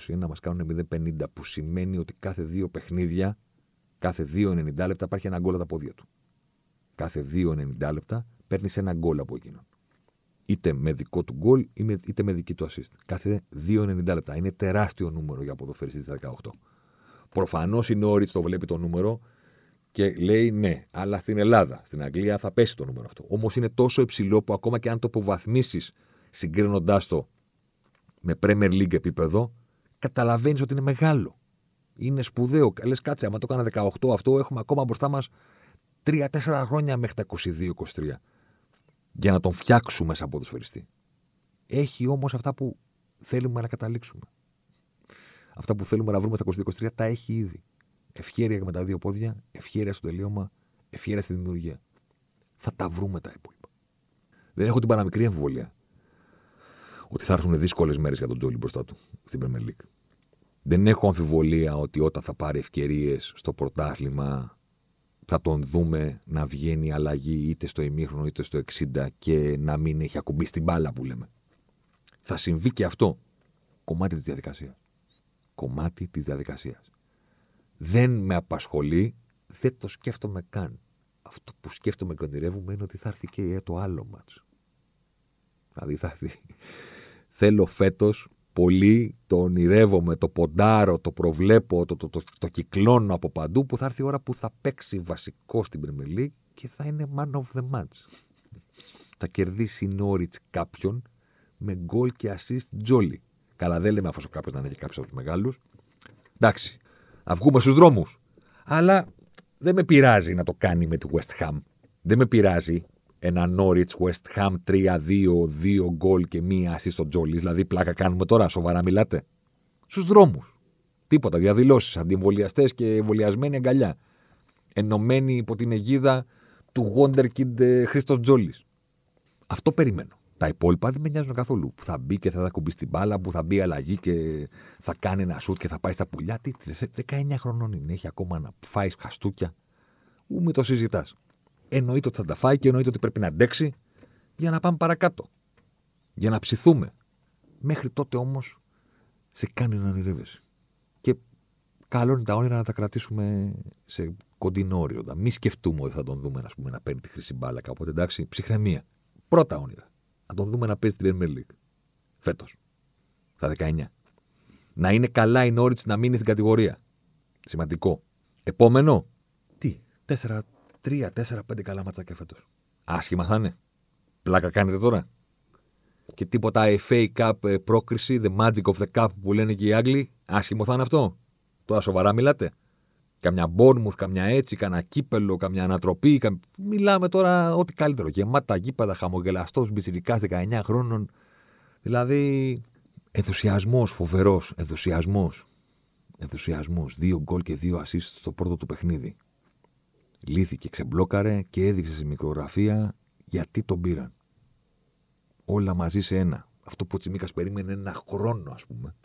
B: 0-21 μας κάνουν 0-50, που σημαίνει ότι κάθε δύο παιχνίδια, κάθε 2-90 λεπτά υπάρχει ένα γκολ από τα πόδια του. Κάθε 2-90 λεπτά παίρνει ένα γκολ από εκείνον. Είτε με δικό του γκολ είτε με δική του assist. Κάθε 2-90 λεπτά. Είναι τεράστιο νούμερο για ποδοφερειστή 18. Προφανώς η Νόριτς το βλέπει το νούμερο και λέει ναι, αλλά στην Ελλάδα, στην Αγγλία θα πέσει το νούμερο αυτό. Όμως είναι τόσο υψηλό που ακόμα και αν το αποβαθμίσεις συγκρίνοντάς το με Premier League επίπεδο, καταλαβαίνεις ότι είναι μεγάλο. Είναι σπουδαίο. Λες, κάτσε, άμα το έκανα 18 αυτό, έχουμε ακόμα μπροστά μας 3-4 χρόνια μέχρι τα 22-23 για να τον φτιάξουμε σαν ποδοσφαιριστή. Έχει όμως αυτά που θέλουμε να καταλήξουμε. Αυτά που θέλουμε να βρούμε στα 22-23 τα έχει ήδη. Ευχέρεια με τα δύο πόδια, ευχέρεια στο τελείωμα, ευχέρεια στη δημιουργία. Θα τα βρούμε τα υπόλοιπα. Δεν έχω την παραμικρή αμφιβολία ότι θα έρθουν δύσκολες μέρες για τον Τζόλι μπροστά του στην Premier League. Δεν έχω αμφιβολία ότι όταν θα πάρει ευκαιρίες στο πρωτάθλημα θα τον δούμε να βγαίνει αλλαγή είτε στο ημίχρονο είτε στο 60 και να μην έχει ακουμπήσει την μπάλα που λέμε. Θα συμβεί και αυτό. Κομμάτι της διαδικασίας. Κομμάτι της διαδικασίας δεν με απασχολεί, δεν το σκέφτομαι καν. Αυτό που σκέφτομαι και ονειρεύομαι είναι ότι θα έρθει και το άλλο μάτς. Δηλαδή θα έρθει. Θέλω φέτος πολύ, το ονειρεύομαι, το ποντάρω, το προβλέπω, το, το, το, το, κυκλώνω από παντού που θα έρθει η ώρα που θα παίξει βασικό στην Premier και θα είναι man of the match. θα κερδίσει η Νόριτ κάποιον με γκολ και assist τζόλι. Καλά, δεν λέμε αφού κάποιος να έχει κάποιος από τους μεγάλους. Εντάξει, να βγούμε στους δρόμους. Αλλά δεν με πειράζει να το κάνει με τη West Ham. Δεν με πειράζει ένα Norwich West Ham 3-2, 2 γκολ και μία ασύ στο Τζόλις. Δηλαδή, πλάκα κάνουμε τώρα, σοβαρά μιλάτε. Στους δρόμους. Τίποτα, διαδηλώσεις, αντιεμβολιαστές και εμβολιασμένοι αγκαλιά. Ενωμένοι υπό την αιγίδα του Wonderkid ε, Χρήστος Τζόλις. Αυτό περιμένω. Τα υπόλοιπα δεν με νοιάζουν καθόλου. Που θα μπει και θα κουμπίσει την μπάλα, που θα μπει αλλαγή και θα κάνει ένα σουτ και θα πάει στα πουλιά. Τι, 19 χρονών είναι, έχει ακόμα να φάει χαστούκια. Ού με το συζητάς. Εννοείται ότι θα τα φάει και εννοείται ότι πρέπει να αντέξει για να πάμε παρακάτω. Για να ψηθούμε. Μέχρι τότε όμως σε κάνει να ονειρεύεσαι. Και καλό είναι τα όνειρα να τα κρατήσουμε σε κοντινό όριο. Μη σκεφτούμε ότι θα τον δούμε ας πούμε, να παίρνει τη χρυσή μπάλα κάποτε. Εντάξει, ψυχραιμία. Πρώτα όνειρα να τον δούμε να παίζει την Premier League. Φέτος. Στα 19. Να είναι καλά η Νόριτ να μείνει στην κατηγορία. Σημαντικό. Επόμενο. Τι. 4-3, 4-5 καλά ματσάκια φέτος. Άσχημα θα είναι. Πλάκα κάνετε τώρα. Και τίποτα FA Cup ε, πρόκριση, the magic of the cup που λένε και οι Άγγλοι. Άσχημο θα είναι αυτό. Τώρα σοβαρά μιλάτε. Καμιά Bournemouth, καμιά έτσι, καμιά κύπελο, καμιά ανατροπή. Κα... Μιλάμε τώρα ό,τι καλύτερο. Γεμάτα γήπεδα, χαμογελαστός, μπιτσιλικά 19 χρόνων Δηλαδή, ενθουσιασμός, φοβερός ενθουσιασμός. Ενθουσιασμός. Δύο γκολ και δύο assist στο πρώτο του παιχνίδι. Λύθηκε, ξεμπλόκαρε και έδειξε σε μικρογραφία γιατί τον πήραν. Όλα μαζί σε ένα. Αυτό που ο Τσιμίκας περίμενε ένα χρόνο, ας πούμε.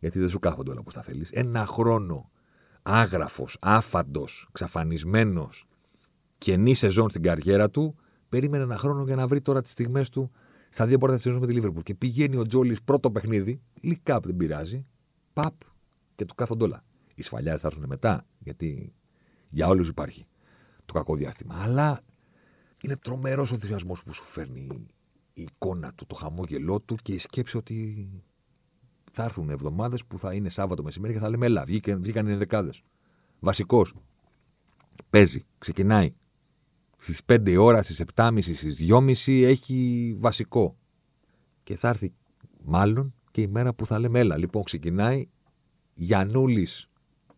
B: Γιατί δεν σου κάθονται όλα όπως τα θέλεις. Ένα χρόνο. Άγραφος, άφαντος, ξαφανισμένος, καινή σεζόν στην καριέρα του. Περίμενε ένα χρόνο για να βρει τώρα τις στιγμές του στα δύο πρώτα σεζόν με τη Λίβερπουλ. Και πηγαίνει ο Τζόλι πρώτο παιχνίδι. Λικάπ δεν πειράζει. Παπ και του κάθονται όλα. Οι σφαλιάρες θα έρθουν μετά. Γιατί για όλους υπάρχει το κακό διάστημα. Αλλά είναι τρομερός ο ενθουσιασμός που σου φέρνει η εικόνα του, το χαμόγελό του και η σκέψη ότι θα έρθουν εβδομάδες που θα είναι Σάββατο μεσημέρι και θα λέμε Ελά, βγήκαν, βγήκαν οι δεκάδες. Βασικός. Παίζει, ξεκινάει. Στις 5 ώρα, στις 7.30, στις 2.30 έχει βασικό. Και θα έρθει μάλλον και η μέρα που θα λέμε Έλα. Λοιπόν, ξεκινάει Γιανούλη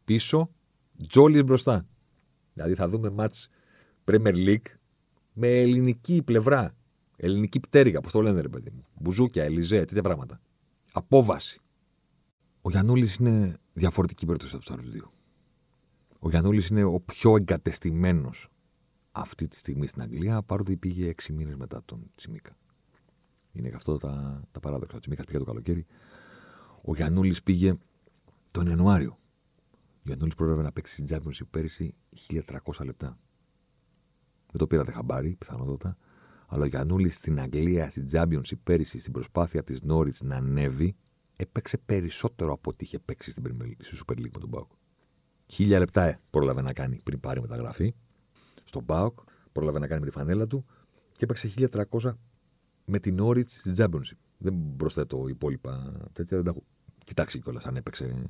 B: πίσω, Τζόλι μπροστά. Δηλαδή θα δούμε μάτς Premier League με ελληνική πλευρά. Ελληνική πτέρυγα, πώς το λένε ρε παιδί μου. Μπουζούκια, Ελιζέ, τέτοια πράγματα. Απόβαση. Ο Γιανούλης είναι διαφορετική περίπτωση από τους άλλους δύο. Ο Γιανούλης είναι ο πιο εγκατεστημένος αυτή τη στιγμή στην Αγγλία, παρότι πήγε έξι μήνες μετά τον Τσιμίκα. Είναι και αυτό τα, τα παράδοξα. Ο Τσιμίκας πήγε το καλοκαίρι. Ο Γιανούλης πήγε τον Ιανουάριο. Ο Γιανούλη πρόλαβε να παίξει στην Championship πέρυσι 1300 λεπτά. Δεν το πήρατε χαμπάρι, πιθανότατα. Αλλά ο Γιανούλη στην Αγγλία, στην Championship πέρυσι, στην προσπάθεια της Νόριτ να ανέβει, έπαιξε περισσότερο από ό,τι είχε παίξει στην Super League με τον Μπάουκ. Χίλια λεπτά ε, πρόλαβε να κάνει πριν πάρει μεταγραφή στον Μπάουκ, πρόλαβε να κάνει με τη φανέλα του και έπαιξε 1300 με την Νόριτ στην Championship. Δεν προσθέτω υπόλοιπα τέτοια, δεν τα έχω κοιτάξει κιόλας αν έπαιξε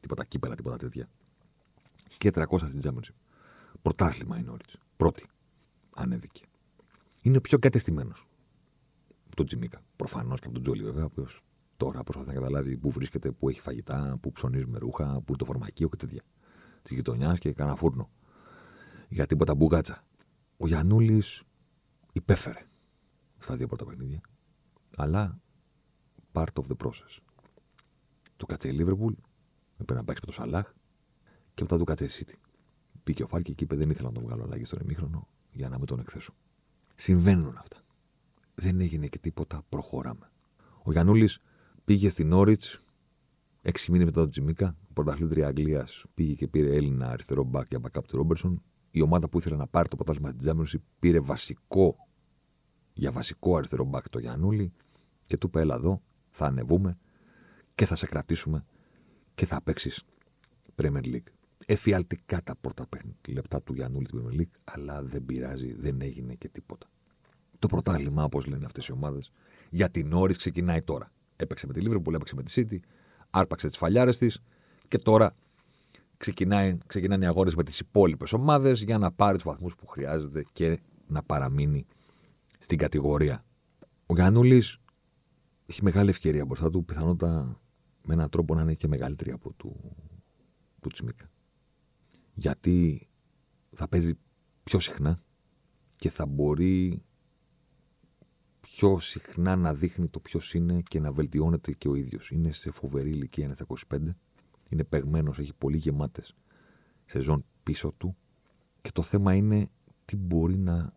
B: τίποτα κύπελα, τίποτα τέτοια. 1300 στην Championship. Πρωτάθλημα η Νόριτ. Πρώτη. Ανέβηκε. Είναι ο πιο κατεστημένος. Από τον Τζιμίκα. Προφανώς και από τον Τζόλι βέβαια, ο τώρα προσπαθεί να καταλάβει πού βρίσκεται, πού έχει φαγητά, πού ψωνίζουμε ρούχα, πού είναι το φορμακείο και τέτοια. Της γειτονιάς και κανένα φούρνο. Για τίποτα μπουγκάτσα. Ο Γιανούλης υπέφερε στα δύο πρώτα παιχνίδια. Αλλά part of the process. Του κάτσε η Λίβερπουλ, έπρεπε να παίξει με το Σαλάχ και μετά του κάτσε η City. Πήκε ο Φάλκη και είπε: Δεν ήθελα να τον βγάλω αλλαγή στον ημίχρονο για να μην τον εκθέσω. Συμβαίνουν αυτά. Δεν έγινε και τίποτα, προχωράμε. Ο Γιανούλης πήγε στην Νόριτ έξι μήνες μετά τον Τζιμίκα, πρωταθλήτρια Αγγλίας, πήγε και πήρε Έλληνα αριστερό μπακ για backup του Ρόμπερσον. Η ομάδα που ήθελε να πάρει το πρωτάθλημα τη Τζάμιονση πήρε βασικό για βασικό αριστερό μπακ το Γιανούλη και του είπε: Έλα εδώ, θα ανεβούμε και θα σε κρατήσουμε και θα παίξεις Premier League. Εφιαλτικά τα πρώτα λεπτά του Γιανούλη στην Premier League, αλλά δεν πειράζει, δεν έγινε και τίποτα. Το πρωτάθλημα, όπως λένε αυτές οι ομάδες, για την όρη ξεκινάει τώρα. Έπαιξε με τη Liverpool, έπαιξε με τη City, άρπαξε τις φαλιάρες της και τώρα ξεκινάει, ξεκινάνε οι αγώνες με τις υπόλοιπες ομάδες για να πάρει τους βαθμούς που χρειάζεται και να παραμείνει στην κατηγορία. Ο Γιανούλης έχει μεγάλη ευκαιρία μπροστά του, πιθανότατα με έναν τρόπο να είναι και μεγαλύτερη από του, του Τσιμίκα. Γιατί θα παίζει πιο συχνά και θα μπορεί πιο συχνά να δείχνει το ποιος είναι και να βελτιώνεται και ο ίδιος. Είναι σε φοβερή ηλικία, είναι στα 25. Είναι παιγμένο, έχει πολύ γεμάτες σεζόν πίσω του. Και το θέμα είναι τι μπορεί να,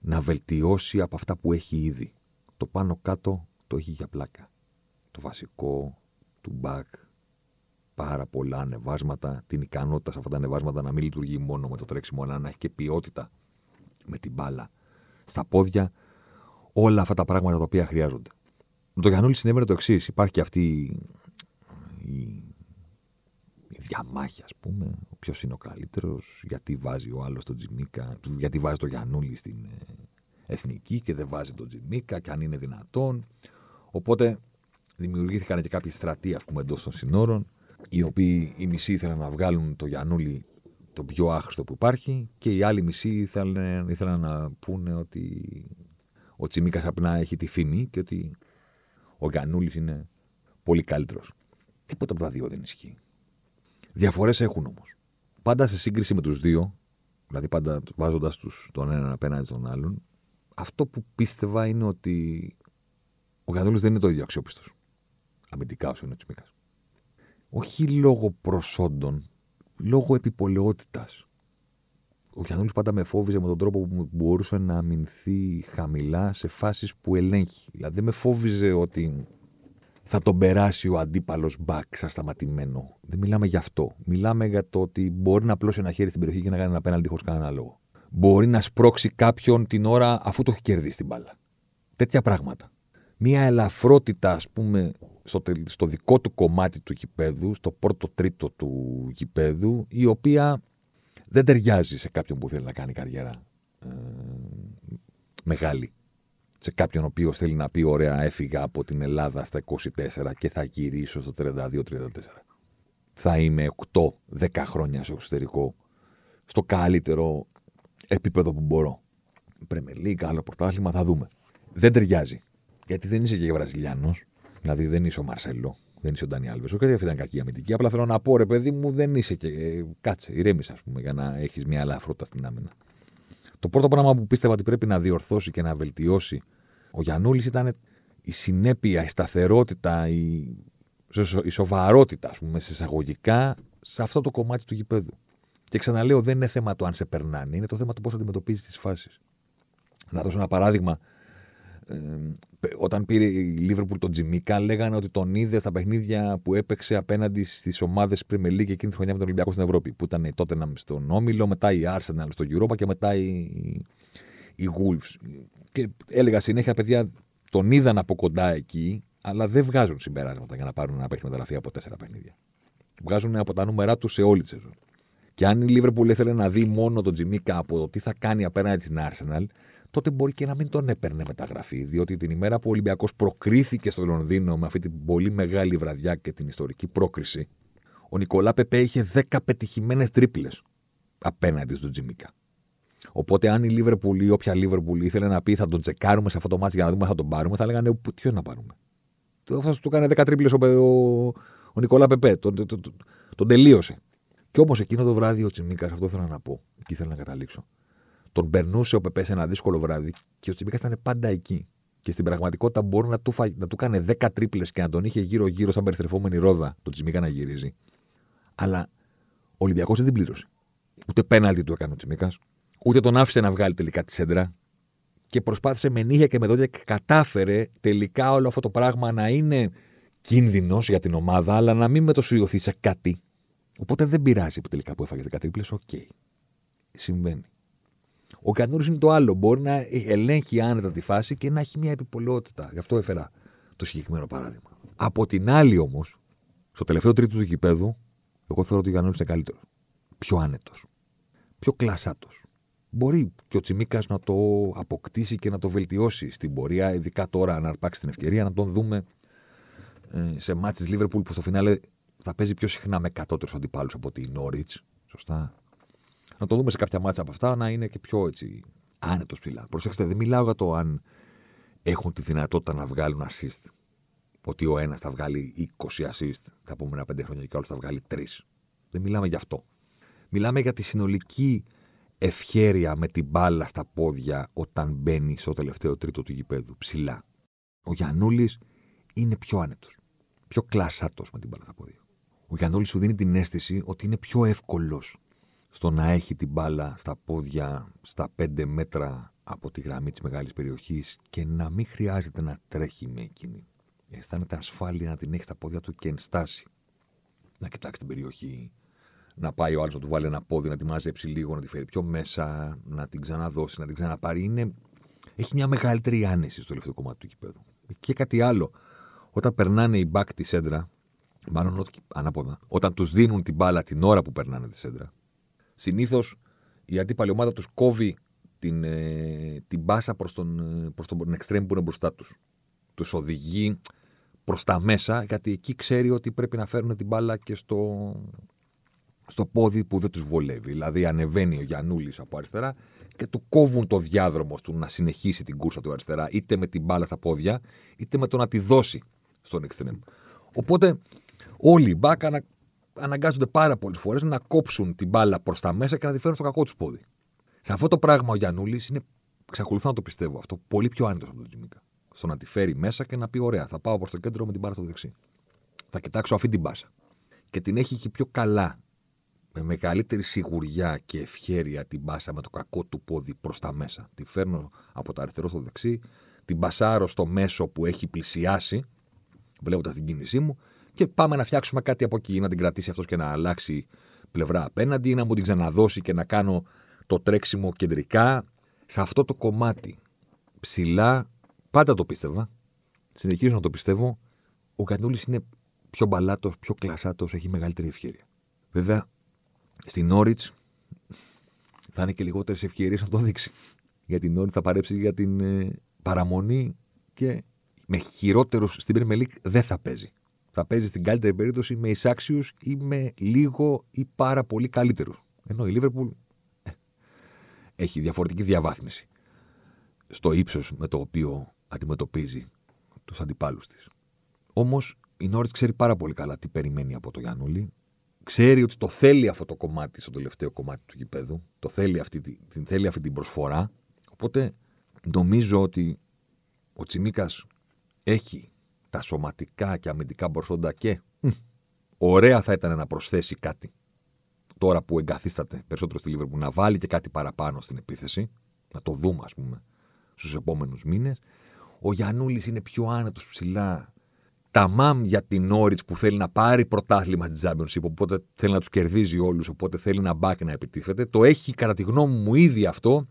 B: να βελτιώσει από αυτά που έχει ήδη. Το πάνω κάτω το έχει για πλάκα. Το βασικό του back, πάρα πολλά ανεβάσματα, την ικανότητα σε αυτά τα ανεβάσματα να μην λειτουργεί μόνο με το τρέξιμο, αλλά να έχει και ποιότητα με την μπάλα στα πόδια. Όλα αυτά τα πράγματα τα οποία χρειάζονται. Με το Γιαννούλη συνέβαινε το εξής. Υπάρχει αυτή η, η διαμάχη, ας πούμε. Ποιος είναι ο καλύτερος, γιατί βάζει ο άλλος τον Τζιμίκα, γιατί βάζει το Γιαννούλη στην ε, εθνική και δεν βάζει τον Τζιμίκα, και αν είναι δυνατόν. Οπότε δημιουργήθηκαν και κάποιοι στρατοί, ας πούμε, εντός των συνόρων, οι οποίοι οι μισοί ήθελαν να βγάλουν το Γιανούλη το πιο άχρηστο που υπάρχει και οι άλλοι μισοί ήθελαν, ήθελαν να πούνε ότι ο Τσιμίκας απλά έχει τη φήμη και ότι ο Γιανούλης είναι πολύ καλύτερος. Τίποτα από τα δύο δεν ισχύει. Διαφορές έχουν όμως. Πάντα σε σύγκριση με τους δύο, δηλαδή πάντα βάζοντας τον έναν απέναντι στον άλλον, αυτό που πίστευα είναι ότι Ο Γιαννούλη δεν είναι το ίδιο αξιόπιστος. Αμυντικά όσο είναι ο Τσιμίκα. Όχι λόγω προσόντων, λόγω επιπολαιότητας. Ο Γιαννούλης πάντα με φόβιζε με τον τρόπο που μπορούσε να αμυνθεί χαμηλά σε φάσεις που ελέγχει. Δηλαδή δεν με φόβιζε ότι θα τον περάσει ο αντίπαλος μπακ σαν σταματημένο. Δεν μιλάμε γι' αυτό. Μιλάμε για το ότι μπορεί να απλώσει ένα χέρι στην περιοχή και να κάνει ένα πέναλτι χωρίς κανένα λόγο. Μπορεί να σπρώξει κάποιον την ώρα αφού το έχει κερδίσει την μπάλα. Τέτοια πράγματα. Μία ελαφρότητα, ας πούμε, στο, στο δικό του κομμάτι του γηπέδου, στο πρώτο τρίτο του γηπέδου, η οποία δεν ταιριάζει σε κάποιον που θέλει να κάνει καριέρα ε, μεγάλη σε κάποιον ο οποίος θέλει να πει: Ωραία, έφυγα από την Ελλάδα στα 24 και θα γυρίσω στο 32-34. Θα είμαι 8-10 χρόνια στο εξωτερικό, στο καλύτερο επίπεδο που μπορώ. Πρεμελή, άλλο πρωτάθλημα, θα δούμε. Δεν ταιριάζει. Γιατί δεν είσαι και Βραζιλιάνος, δηλαδή δεν είσαι ο Μαρσέλο, δεν είσαι ο Ντάνι Άλβες. Όχι αυτή ήταν κακή αμυντική. Απλά θέλω να πω, ρε παιδί μου, δεν είσαι και. Ε, κάτσε, ηρέμησε, ας πούμε, για να έχεις μια ελαφρότητα στην άμυνα. Το πρώτο πράγμα που πίστευα ότι πρέπει να διορθώσει και να βελτιώσει ο Γιανούλης ήταν η συνέπεια, η σταθερότητα, η, η σοβαρότητα, ας πούμε, σε εισαγωγικά, σε αυτό το κομμάτι του γηπέδου. Και ξαναλέω, δεν είναι θέμα το αν σε περνάνε, είναι το θέμα του πώς αντιμετωπίζεις τις φάσεις. Να δώσω ένα παράδειγμα. Ε, όταν πήρε η Λίβερπουλ τον Τζιμίκα, λέγανε ότι τον είδε στα παιχνίδια που έπαιξε απέναντι στις ομάδες Premier League εκείνη τη χρονιά με τον Ολυμπιακό στην Ευρώπη. Που ήταν τότε να στον Όμιλο, μετά η Arsenal στο Europa και μετά η, η Wolves. Και έλεγα συνέχεια, παιδιά, τον είδαν από κοντά εκεί, αλλά δεν βγάζουν συμπεράσματα για να πάρουν ένα παιχνίδι μεταγραφή από τέσσερα παιχνίδια. Βγάζουν από τα νούμερά τους σε όλη τη σεζόν. Και αν η Λίβερπουλ ήθελε να δει μόνο τον Τζιμίκα από το τι θα κάνει απέναντι στην Arsenal, τότε μπορεί και να μην τον έπαιρνε μεταγραφή. Διότι την ημέρα που ο Ολυμπιακός προκρίθηκε στο Λονδίνο με αυτή την πολύ μεγάλη βραδιά και την ιστορική πρόκριση, ο Νικολά Πεπέ είχε 10 πετυχημένες τρίπλες απέναντι στον Τζιμίκα. Οπότε, αν η Λίβερπουλ ή όποια Λίβερπουλ ήθελε να πει θα τον τσεκάρουμε σε αυτό το μάτι για να δούμε αν θα τον πάρουμε, θα λέγανε ποιο να πάρουμε. Θα του έκανε 10 τρίπλες ο, ο, ο Νικόλα Πεπέ. Τον, τον, τον, τον τελείωσε. Και όμως εκείνο το βράδυ ο Τσιμίκα, αυτό θέλω να πω και ήθελα να καταλήξω. Τον περνούσε ο Πεπές σε ένα δύσκολο βράδυ και ο Τσιμίκα ήταν πάντα εκεί. Και στην πραγματικότητα μπορεί να του, φα... να του κάνει 10 τρίπλες και να τον είχε γύρω-γύρω σαν περιστρεφόμενη ρόδα τον Τσιμίκα να γυρίζει. Αλλά ο Ολυμπιακός δεν την πλήρωσε. Ούτε πέναλτι του έκανε ο Τσιμίκας, ούτε τον άφησε να βγάλει τελικά τη σέντρα. Και προσπάθησε με νύχια και με δόντια και κατάφερε τελικά όλο αυτό το πράγμα να είναι κίνδυνος για την ομάδα, αλλά να μην μετουσιωθεί σε κάτι. Οπότε δεν πειράζει που τελικά που έφαγε 13 τρίπλες. Οκέι. Okay. Συμβαίνει. Ο Κανούρη είναι το άλλο. Μπορεί να ελέγχει άνετα τη φάση και να έχει μια επιπολαιότητα. Γι' αυτό έφερα το συγκεκριμένο παράδειγμα. Από την άλλη όμως, στο τελευταίο τρίτο του γηπέδου, εγώ θεωρώ ότι ο Κανούρη είναι καλύτερος. Πιο άνετος. Πιο κλασάτος μπορεί και ο Τσιμίκας να το αποκτήσει και να το βελτιώσει στην πορεία, ειδικά τώρα να αρπάξει την ευκαιρία να τον δούμε ε, σε μάτς της Λίβερπουλ που στο φινάλε θα παίζει πιο συχνά με κατώτερου αντιπάλους από ότι η Νόριτς. Σωστά. Να το δούμε σε κάποια μάτσα από αυτά να είναι και πιο έτσι άνετος ψηλά. Προσέξτε, δεν μιλάω για το αν έχουν τη δυνατότητα να βγάλουν assist. Ότι ο ένας θα βγάλει 20 assist τα επόμενα 5 χρόνια και ο άλλος θα βγάλει 3. Δεν μιλάμε γι' αυτό. Μιλάμε για τη συνολική ευχέρεια με την μπάλα στα πόδια όταν μπαίνει στο τελευταίο τρίτο του γηπέδου, ψηλά. Ο Γιανούλη είναι πιο άνετος. Πιο κλασάτο με την μπάλα στα πόδια. Ο Γιανούλη σου δίνει την αίσθηση ότι είναι πιο εύκολος στο να έχει την μπάλα στα πόδια στα 5 μέτρα από τη γραμμή της μεγάλης περιοχής και να μην χρειάζεται να τρέχει με εκείνη. Αισθάνεται ασφάλεια να την έχει στα πόδια του και ενστάσει. Να κοιτάξει την περιοχή, να πάει ο άλλος να του βάλει ένα πόδι, να τη μαζέψει λίγο, να τη φέρει πιο μέσα, να την ξαναδώσει, να την ξαναπάρει. Είναι... Έχει μια μεγαλύτερη άνεση στο τελευταίο κομμάτι του κηπέδου. Και κάτι άλλο. Όταν περνάνε οι μπακ της σέντρα, μάλλον ανάποδα, όταν τους δίνουν την μπάλα την ώρα που περνάνε τη σέντρα, συνήθως η αντίπαλη ομάδα τους κόβει την, ε, την μπάσα προς τον, ε, προς τον εξτρέμ που είναι μπροστά τους. Τους οδηγεί προς τα μέσα, γιατί εκεί ξέρει ότι πρέπει να φέρουν την μπάλα και στο, στο πόδι που δεν τους βολεύει. Δηλαδή, ανεβαίνει ο Γιανούλη από αριστερά και του κόβουν το διάδρομο του να συνεχίσει την κούρσα του αριστερά, είτε με την μπάλα στα πόδια, είτε με το να τη δώσει στον εξτρέμ. Οπότε, όλοι οι μπακ ανα... αναγκάζονται πάρα πολλές φορές να κόψουν την μπάλα προς τα μέσα και να τη φέρουν στο κακό τους πόδι. Σε αυτό το πράγμα ο Γιανούλη είναι, εξακολουθώ να το πιστεύω αυτό, πολύ πιο άνετος από τον Τζιμίκα. στο να τη φέρει μέσα και να πει: Ωραία, θα πάω προς το κέντρο με την μπάρα στο δεξί. Θα κοιτάξω αυτή την μπάσα. Και την έχει και πιο καλά, με μεγαλύτερη σιγουριά και ευχέρεια την μπάσα με το κακό του πόδι προς τα μέσα. Τη φέρνω από το αριστερό στο δεξί, την μπασάρω στο μέσο που έχει πλησιάσει, βλέποντας την κίνησή μου, και πάμε να φτιάξουμε κάτι από εκεί. Να την κρατήσει αυτός και να αλλάξει πλευρά απέναντι, ή να μου την ξαναδώσει και να κάνω το τρέξιμο κεντρικά. Σε αυτό το κομμάτι ψηλά πάντα το πίστευα. Συνεχίζω να το πιστεύω. Ο Κανούλη είναι πιο μπαλάτος, πιο κλασάτος, έχει μεγαλύτερη ευκαιρία. Βέβαια, στην Νόριτ θα είναι και λιγότερες ευκαιρίες να το δείξει. Γιατί η Νόριτ θα παρέψει για την ε, παραμονή και με χειρότερους στην Premier δεν θα παίζει. Θα παίζεις στην καλύτερη περίπτωση με εισάξιου ή με λίγο ή πάρα πολύ καλύτερου. Ενώ η Λίβερπουλ ε, έχει διαφορετική διαβάθμιση στο ύψος με το οποίο αντιμετωπίζει τους αντιπάλους της. Όμως η Νόριτ ξέρει πάρα πολύ καλά τι περιμένει από το Γιάννουλη. Ξέρει ότι το θέλει αυτό το κομμάτι στο τελευταίο κομμάτι του γηπέδου. Το θέλει αυτή, την θέλει αυτή την προσφορά. Οπότε νομίζω ότι ο Τσιμίκας έχει τα σωματικά και αμυντικά προσόντα και ωραία θα ήταν να προσθέσει κάτι τώρα που εγκαθίσταται περισσότερο στη Λίβερπουλ να βάλει και κάτι παραπάνω στην επίθεση. Να το δούμε, ας πούμε, στους επόμενους μήνες. Ο Γιανούλη είναι πιο άνετος ψηλά. Τα μαμ για την Όριτ που θέλει να πάρει πρωτάθλημα στην Championship, οπότε θέλει να τους κερδίζει όλους, οπότε θέλει να μπει και να επιτίθεται. Το έχει κατά τη γνώμη μου ήδη αυτό.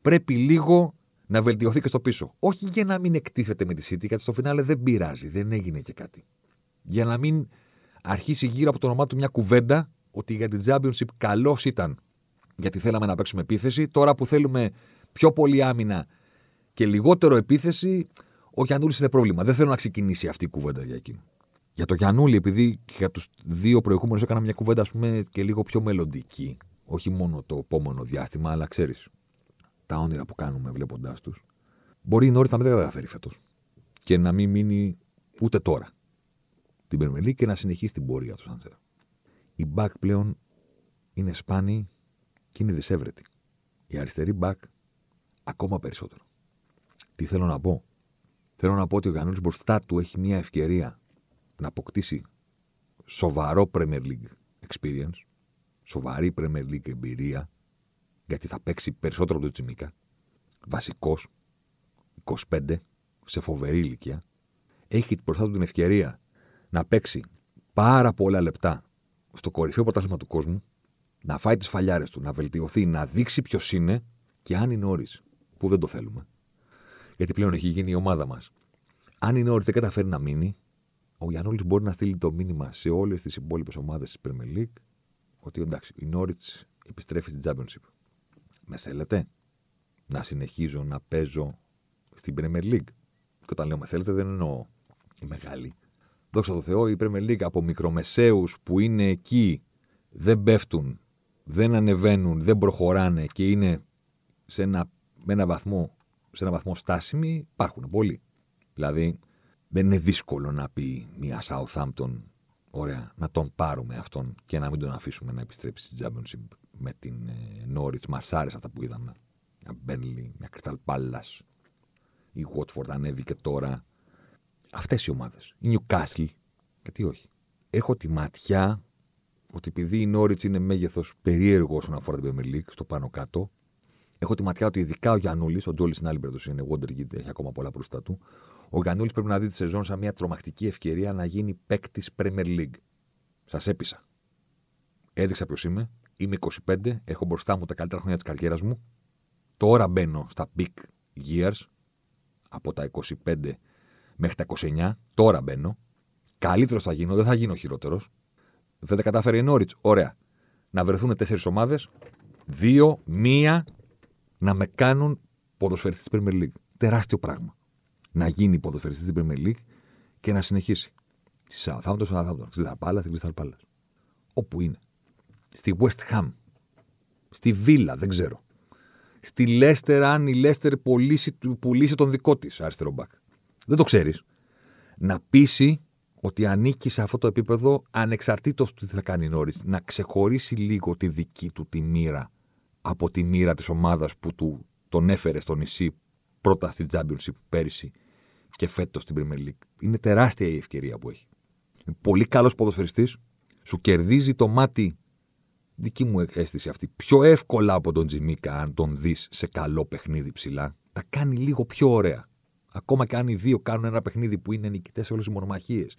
B: Πρέπει λίγο να βελτιωθεί και στο πίσω. Όχι για να μην εκτίθεται με τη City, γιατί στο φινάλε δεν πειράζει, δεν έγινε και κάτι. Για να μην αρχίσει γύρω από το όνομά του μια κουβέντα ότι για την Championship καλός ήταν γιατί θέλαμε να παίξουμε επίθεση. Τώρα που θέλουμε πιο πολύ άμυνα και λιγότερο επίθεση, ο Γιανούλης είναι πρόβλημα. Δεν θέλω να ξεκινήσει αυτή η κουβέντα για εκείνο. Για το Γιανούλη, επειδή για τους δύο προηγούμενους έκανα μια κουβέντα, ας πούμε, και λίγο πιο μελλοντική. Όχι μόνο το επόμενο διάστημα, αλλά ξέρεις. Τα όνειρα που κάνουμε βλέποντάς τους. Μπορεί η Νόριτ να μην τα καταφέρει φέτος. Και να μην μείνει ούτε τώρα την Περμελή και να συνεχίσει την πορεία τους, αν Οι μπακ πλέον είναι σπάνιοι και είναι δυσέβρετοι. Η αριστερή μπακ ακόμα περισσότερο. Τι θέλω να πω; Θέλω να πω ότι ο Γιάννης μπροστά του έχει μια ευκαιρία να αποκτήσει σοβαρό Premier League experience, σοβαρή Premier League εμπειρία, γιατί θα παίξει περισσότερο από το Τσιμίκα. Βασικός, 25, σε φοβερή ηλικία. Έχει μπροστά του την ευκαιρία να παίξει πάρα πολλά λεπτά στο κορυφαίο πρωτάθλημα του κόσμου, να φάει τις φαλιάρες του, να βελτιωθεί, να δείξει ποιος είναι και αν είναι όρι, που δεν το θέλουμε, γιατί πλέον έχει γίνει η ομάδα μας. Αν η Νόριτ δεν καταφέρει να μείνει, ο Γιάννουλη μπορεί να στείλει το μήνυμα σε όλες τις υπόλοιπες ομάδες της Premier League ότι εντάξει, η Νόριτ επιστρέφει στην Championship. Με θέλετε να συνεχίζω να παίζω στην Premier League; Και όταν λέω με θέλετε, δεν εννοώ η μεγάλη. Δόξα τω Θεώ, η Premier League από μικρομεσαίους που είναι εκεί, δεν πέφτουν, δεν ανεβαίνουν, δεν προχωράνε και είναι σε ένα, με ένα βαθμό σε ένα βαθμό στάσιμοι υπάρχουν πολλοί. Δηλαδή, δεν είναι δύσκολο να πει μια Southampton, ωραία, να τον πάρουμε αυτόν και να μην τον αφήσουμε να επιστρέψει στην Championship με την ε, Norwich. Μα άρεσε αυτά που είδαμε. Μια Burnley, μια Crystal Palace. Η Watford ανέβηκε τώρα. Αυτές οι ομάδες. Η Newcastle. Γιατί όχι. Έχω τη ματιά ότι επειδή η Norwich είναι μέγεθος περίεργο όσον αφορά την Premier League, στο πάνω κάτω, Έχω τη ματιά ότι ειδικά ο Γιανούλη, ο Τζόλι στην άλλη περίπτωση είναι Wondergid, έχει ακόμα πολλά μπροστά του. Ο Γιανούλη πρέπει να δει τη σεζόν σαν μια τρομακτική ευκαιρία να γίνει παίκτης Premier League. Σας έπεισα. Έδειξα ποιος είμαι. Είμαι 25, έχω μπροστά μου τα καλύτερα χρόνια της καριέρας μου. Τώρα μπαίνω στα big years, από τα 25 μέχρι τα 29. Τώρα μπαίνω. Καλύτερος θα γίνω, δεν θα γίνω χειρότερος. Δεν τα κατάφερε η Νόριτ. Ωραία. Να βρεθούν τέσσερις ομάδες. Δύο, μία να με κάνουν ποδοσφαιριστής της Premier League. Τεράστιο πράγμα. Να γίνει ποδοσφαιριστής της Premier League και να συνεχίσει. Στη Southampton, στη Southampton, στη Δαπάλα, στη Crystal Palace. Όπου είναι. Στη West Ham. Στη Villa, δεν ξέρω. Στη Leicester, αν η Leicester πουλήσει, πουλήσει τον δικό της αριστερό μπακ. Δεν το ξέρεις. Να πείσει ότι ανήκει σε αυτό το επίπεδο ανεξαρτήτως του τι θα κάνει η Νόρι. Να ξεχωρίσει λίγο τη δική του τη μοίρα από τη μοίρα της ομάδας που του τον έφερε στο νησί πρώτα στην Championship πέρυσι και φέτος στην Premier League. Είναι τεράστια η ευκαιρία που έχει. Είναι πολύ καλός ποδοσφαιριστής. Σου κερδίζει το μάτι, δική μου αίσθηση αυτή, πιο εύκολα από τον Τζιμίκα, αν τον δεις σε καλό παιχνίδι ψηλά. Τα κάνει λίγο πιο ωραία. Ακόμα και αν οι δύο κάνουν ένα παιχνίδι που είναι νικητές σε όλες τις μονομαχίες.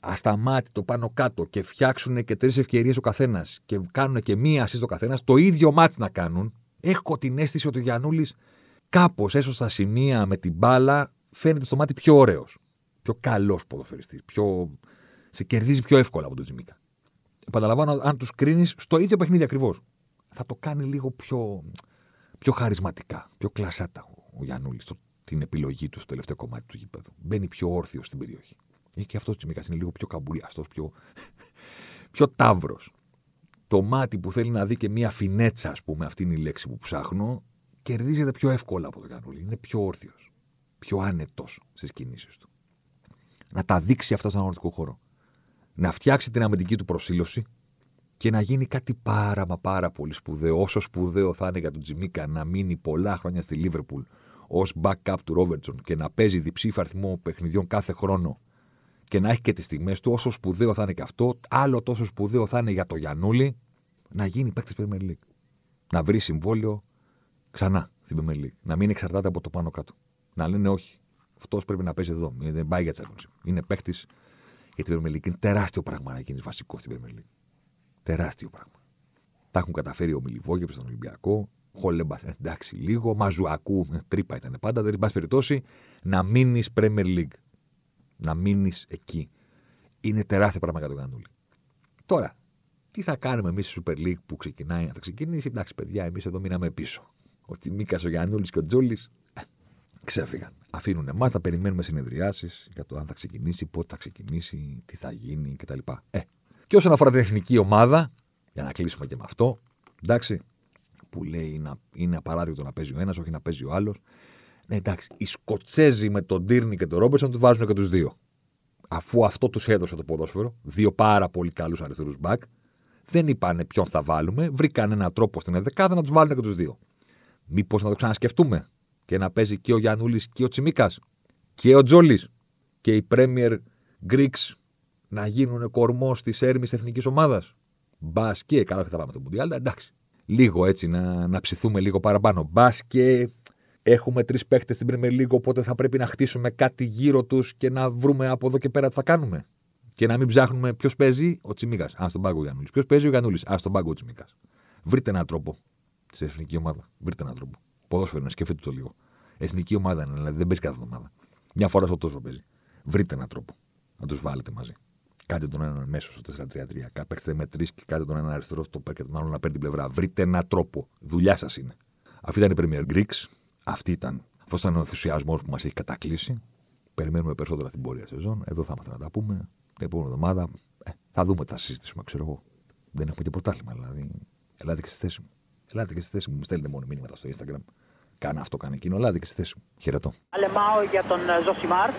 B: Ασταμάτητο πάνω κάτω και φτιάξουν και τρεις ευκαιρίες ο καθένας και κάνουν και μία ασύ ο καθένας, το ίδιο μάτι να κάνουν. Έχω την αίσθηση ότι ο Γιανούλη κάπως έσω στα σημεία με την μπάλα φαίνεται στο μάτι πιο ωραίος. Πιο καλός ποδοφεριστή. Πιο... Σε κερδίζει πιο εύκολα από τον Τζιμίκα. Επαναλαμβάνω, αν τους κρίνεις στο ίδιο παιχνίδι ακριβώς. Θα το κάνει λίγο πιο, πιο χαρισματικά, πιο κλασάτα ο Γιανούλης την επιλογή του στο τελευταίο κομμάτι του γήπεδου. Μπαίνει πιο όρθιο στην περιοχή. Έχει και αυτός ο Τσιμίκα είναι λίγο πιο καμπουριαστό, πιο, πιο τάβρο. Το μάτι που θέλει να δει και μία φινέτσα, ας πούμε, αυτή είναι η λέξη που ψάχνω, κερδίζεται πιο εύκολα από τον Γιανούλη. Είναι πιο όρθιος πιο άνετος στις κινήσεις του. Να τα δείξει αυτά στον αγροτικό χώρο. Να φτιάξει την αμυντική του προσήλωση και να γίνει κάτι πάρα μα πάρα πολύ σπουδαίο. Όσο σπουδαίο θα είναι για τον Τζιμίκα να μείνει πολλά χρόνια στη Λίβερπουλ ως backup του Ρόβερτσον και να παίζει διψήφα αριθμό παιχνιδιών κάθε χρόνο και να έχει και τις στιγμές του, όσο σπουδαίο θα είναι και αυτό, άλλο τόσο σπουδαίο θα είναι για το Γιανούλη να γίνει παίκτης Premier League. Να βρει συμβόλαιο ξανά στην Premier League. Να μην εξαρτάται από το πάνω κάτω να λένε όχι. Αυτός πρέπει να παίζει εδώ. Δεν πάει για Championship. Είναι παίκτης για την Premier League. Είναι τεράστιο πράγμα να γίνεις βασικός στην Premier League. Τεράστιο πράγμα. Τα έχουν καταφέρει ο Μιλιβόγευ στον Ολυμπιακό. Χόλεμπα, εντάξει, λίγο. Μαζουακού, ε, τρύπα ήταν πάντα. Δεν πάση περιπτώσει να μείνεις Premier League. Να μείνεις εκεί. Είναι τεράστιο πράγμα για τον Κανούλη. Τώρα, τι θα κάνουμε εμείς στη Super League που ξεκινάει, θα ξεκινήσει. Εντάξει, παιδιά, εμείς εδώ μείναμε πίσω. Ο Τσιμίκας, ο Γιανούλη και ο Τζόλη ξέφυγαν. Αφήνουν εμά να περιμένουμε συνεδριάσεις για το αν θα ξεκινήσει, πότε θα ξεκινήσει, τι θα γίνει κτλ. Ε. Και όσον αφορά την εθνική ομάδα, για να κλείσουμε και με αυτό, εντάξει, που λέει να είναι απαράδεκτο να παίζει ο ένας, όχι να παίζει ο άλλος. Ναι, εντάξει, οι Σκοτσέζοι με τον Τύρνη και τον Ρόμπερσον τους βάζουν και τους δύο. Αφού αυτό τους έδωσε το ποδόσφαιρο, δύο πάρα πολύ καλούς αριστερούς μπακ, δεν είπανε ποιον θα βάλουμε, βρήκαν έναν τρόπο στην Εδεκάδα να τους βάλουν και τους δύο. Μήπως να το ξανασκεφτούμε; Και να παίζει και ο Γιανούλη και ο Τσιμίκας και ο Τζόλης και οι Premier Greeks να γίνουν κορμός της έρμης εθνικής ομάδας. Μπα και καλά θα πάμε στο Μουντιάλ, εντάξει. Λίγο έτσι να, να ψηθούμε λίγο παραπάνω. Μπα και έχουμε τρεις παίχτες στην Premier League, οπότε θα πρέπει να χτίσουμε κάτι γύρω τους και να βρούμε από εδώ και πέρα τι θα κάνουμε. Και να μην ψάχνουμε ποιος παίζει ο Τσιμίκας. Α τον πάγκο ο Γιανούλη. Ποιος παίζει ο Γιανούλη. Α τον πάγκο ο Τσιμίκας. Βρείτε έναν τρόπο στη εθνική ομάδα. Βρείτε έναν τρόπο. Ποδόσφαιρο είναι, σκεφτείτε το λίγο. Εθνική ομάδα είναι, δηλαδή δεν παίζει κάθε εβδομάδα. Μια φορά στο τόσο παίζει. Βρείτε έναν τρόπο να τους βάλετε μαζί. Κάντε τον έναν μέσο στο 4-3-3. Παίξτε με τρεις και κάντε τον έναν αριστερό στο πέρ και τον άλλον να παίρνει την πλευρά. Βρείτε έναν τρόπο. Δουλειά σας είναι. Αυτή ήταν η Premier Greeks. Αυτή ήταν. Αυτός ήταν ο ενθουσιασμός που μας έχει κατακλείσει. Περιμένουμε περισσότερα την πορεία σεζόν. Εδώ θα είμαστε να τα πούμε. Την επόμενη εβδομάδα ε, θα δούμε, θα συζητήσουμε, ξέρω εγώ. Δεν έχουμε και πρωτάθλημα, δηλαδή. Ελάτε και στη θέση μου. Ελάτε και στη θέση μου. Μου στέλνετε μόνο μήνυματα στο Instagram. Κάνε αυτό, κάνε εκείνο. Ελάτε και στη θέση μου. Χαιρετώ.
A: Αλεμάω για τον ε, Ζωσιμάρ.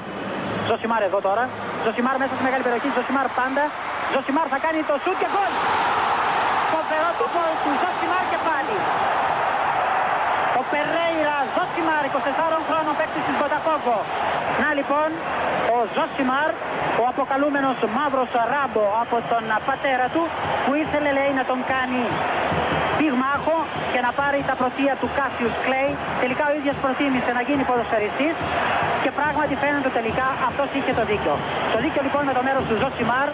A: Ζωσιμάρ εδώ τώρα. Ζωσιμάρ μέσα στη μεγάλη περιοχή. Ζωσιμάρ πάντα. Ζωσιμάρ θα κάνει το σουτ και γκολ. Φοβερό το γκολ του Ζωσιμάρ και πάλι. Ο Περέιρα Ζωσιμάρ, 24 χρόνων παίκτη της Μποτακόκο. Να λοιπόν, ο Ζωσιμάρ, ο αποκαλούμενος μαύρος ράμπο από τον πατέρα του, που ήθελε λέει να τον κάνει πυγμάχο και να πάρει τα πρωτεία του Κάσιους Κλέη. Τελικά ο ίδιος προτίμησε να γίνει ποδοσφαιριστής και πράγματι φαίνεται τελικά αυτός είχε το δίκιο. Το δίκιο λοιπόν με το μέρος του Ζωσιμάρ.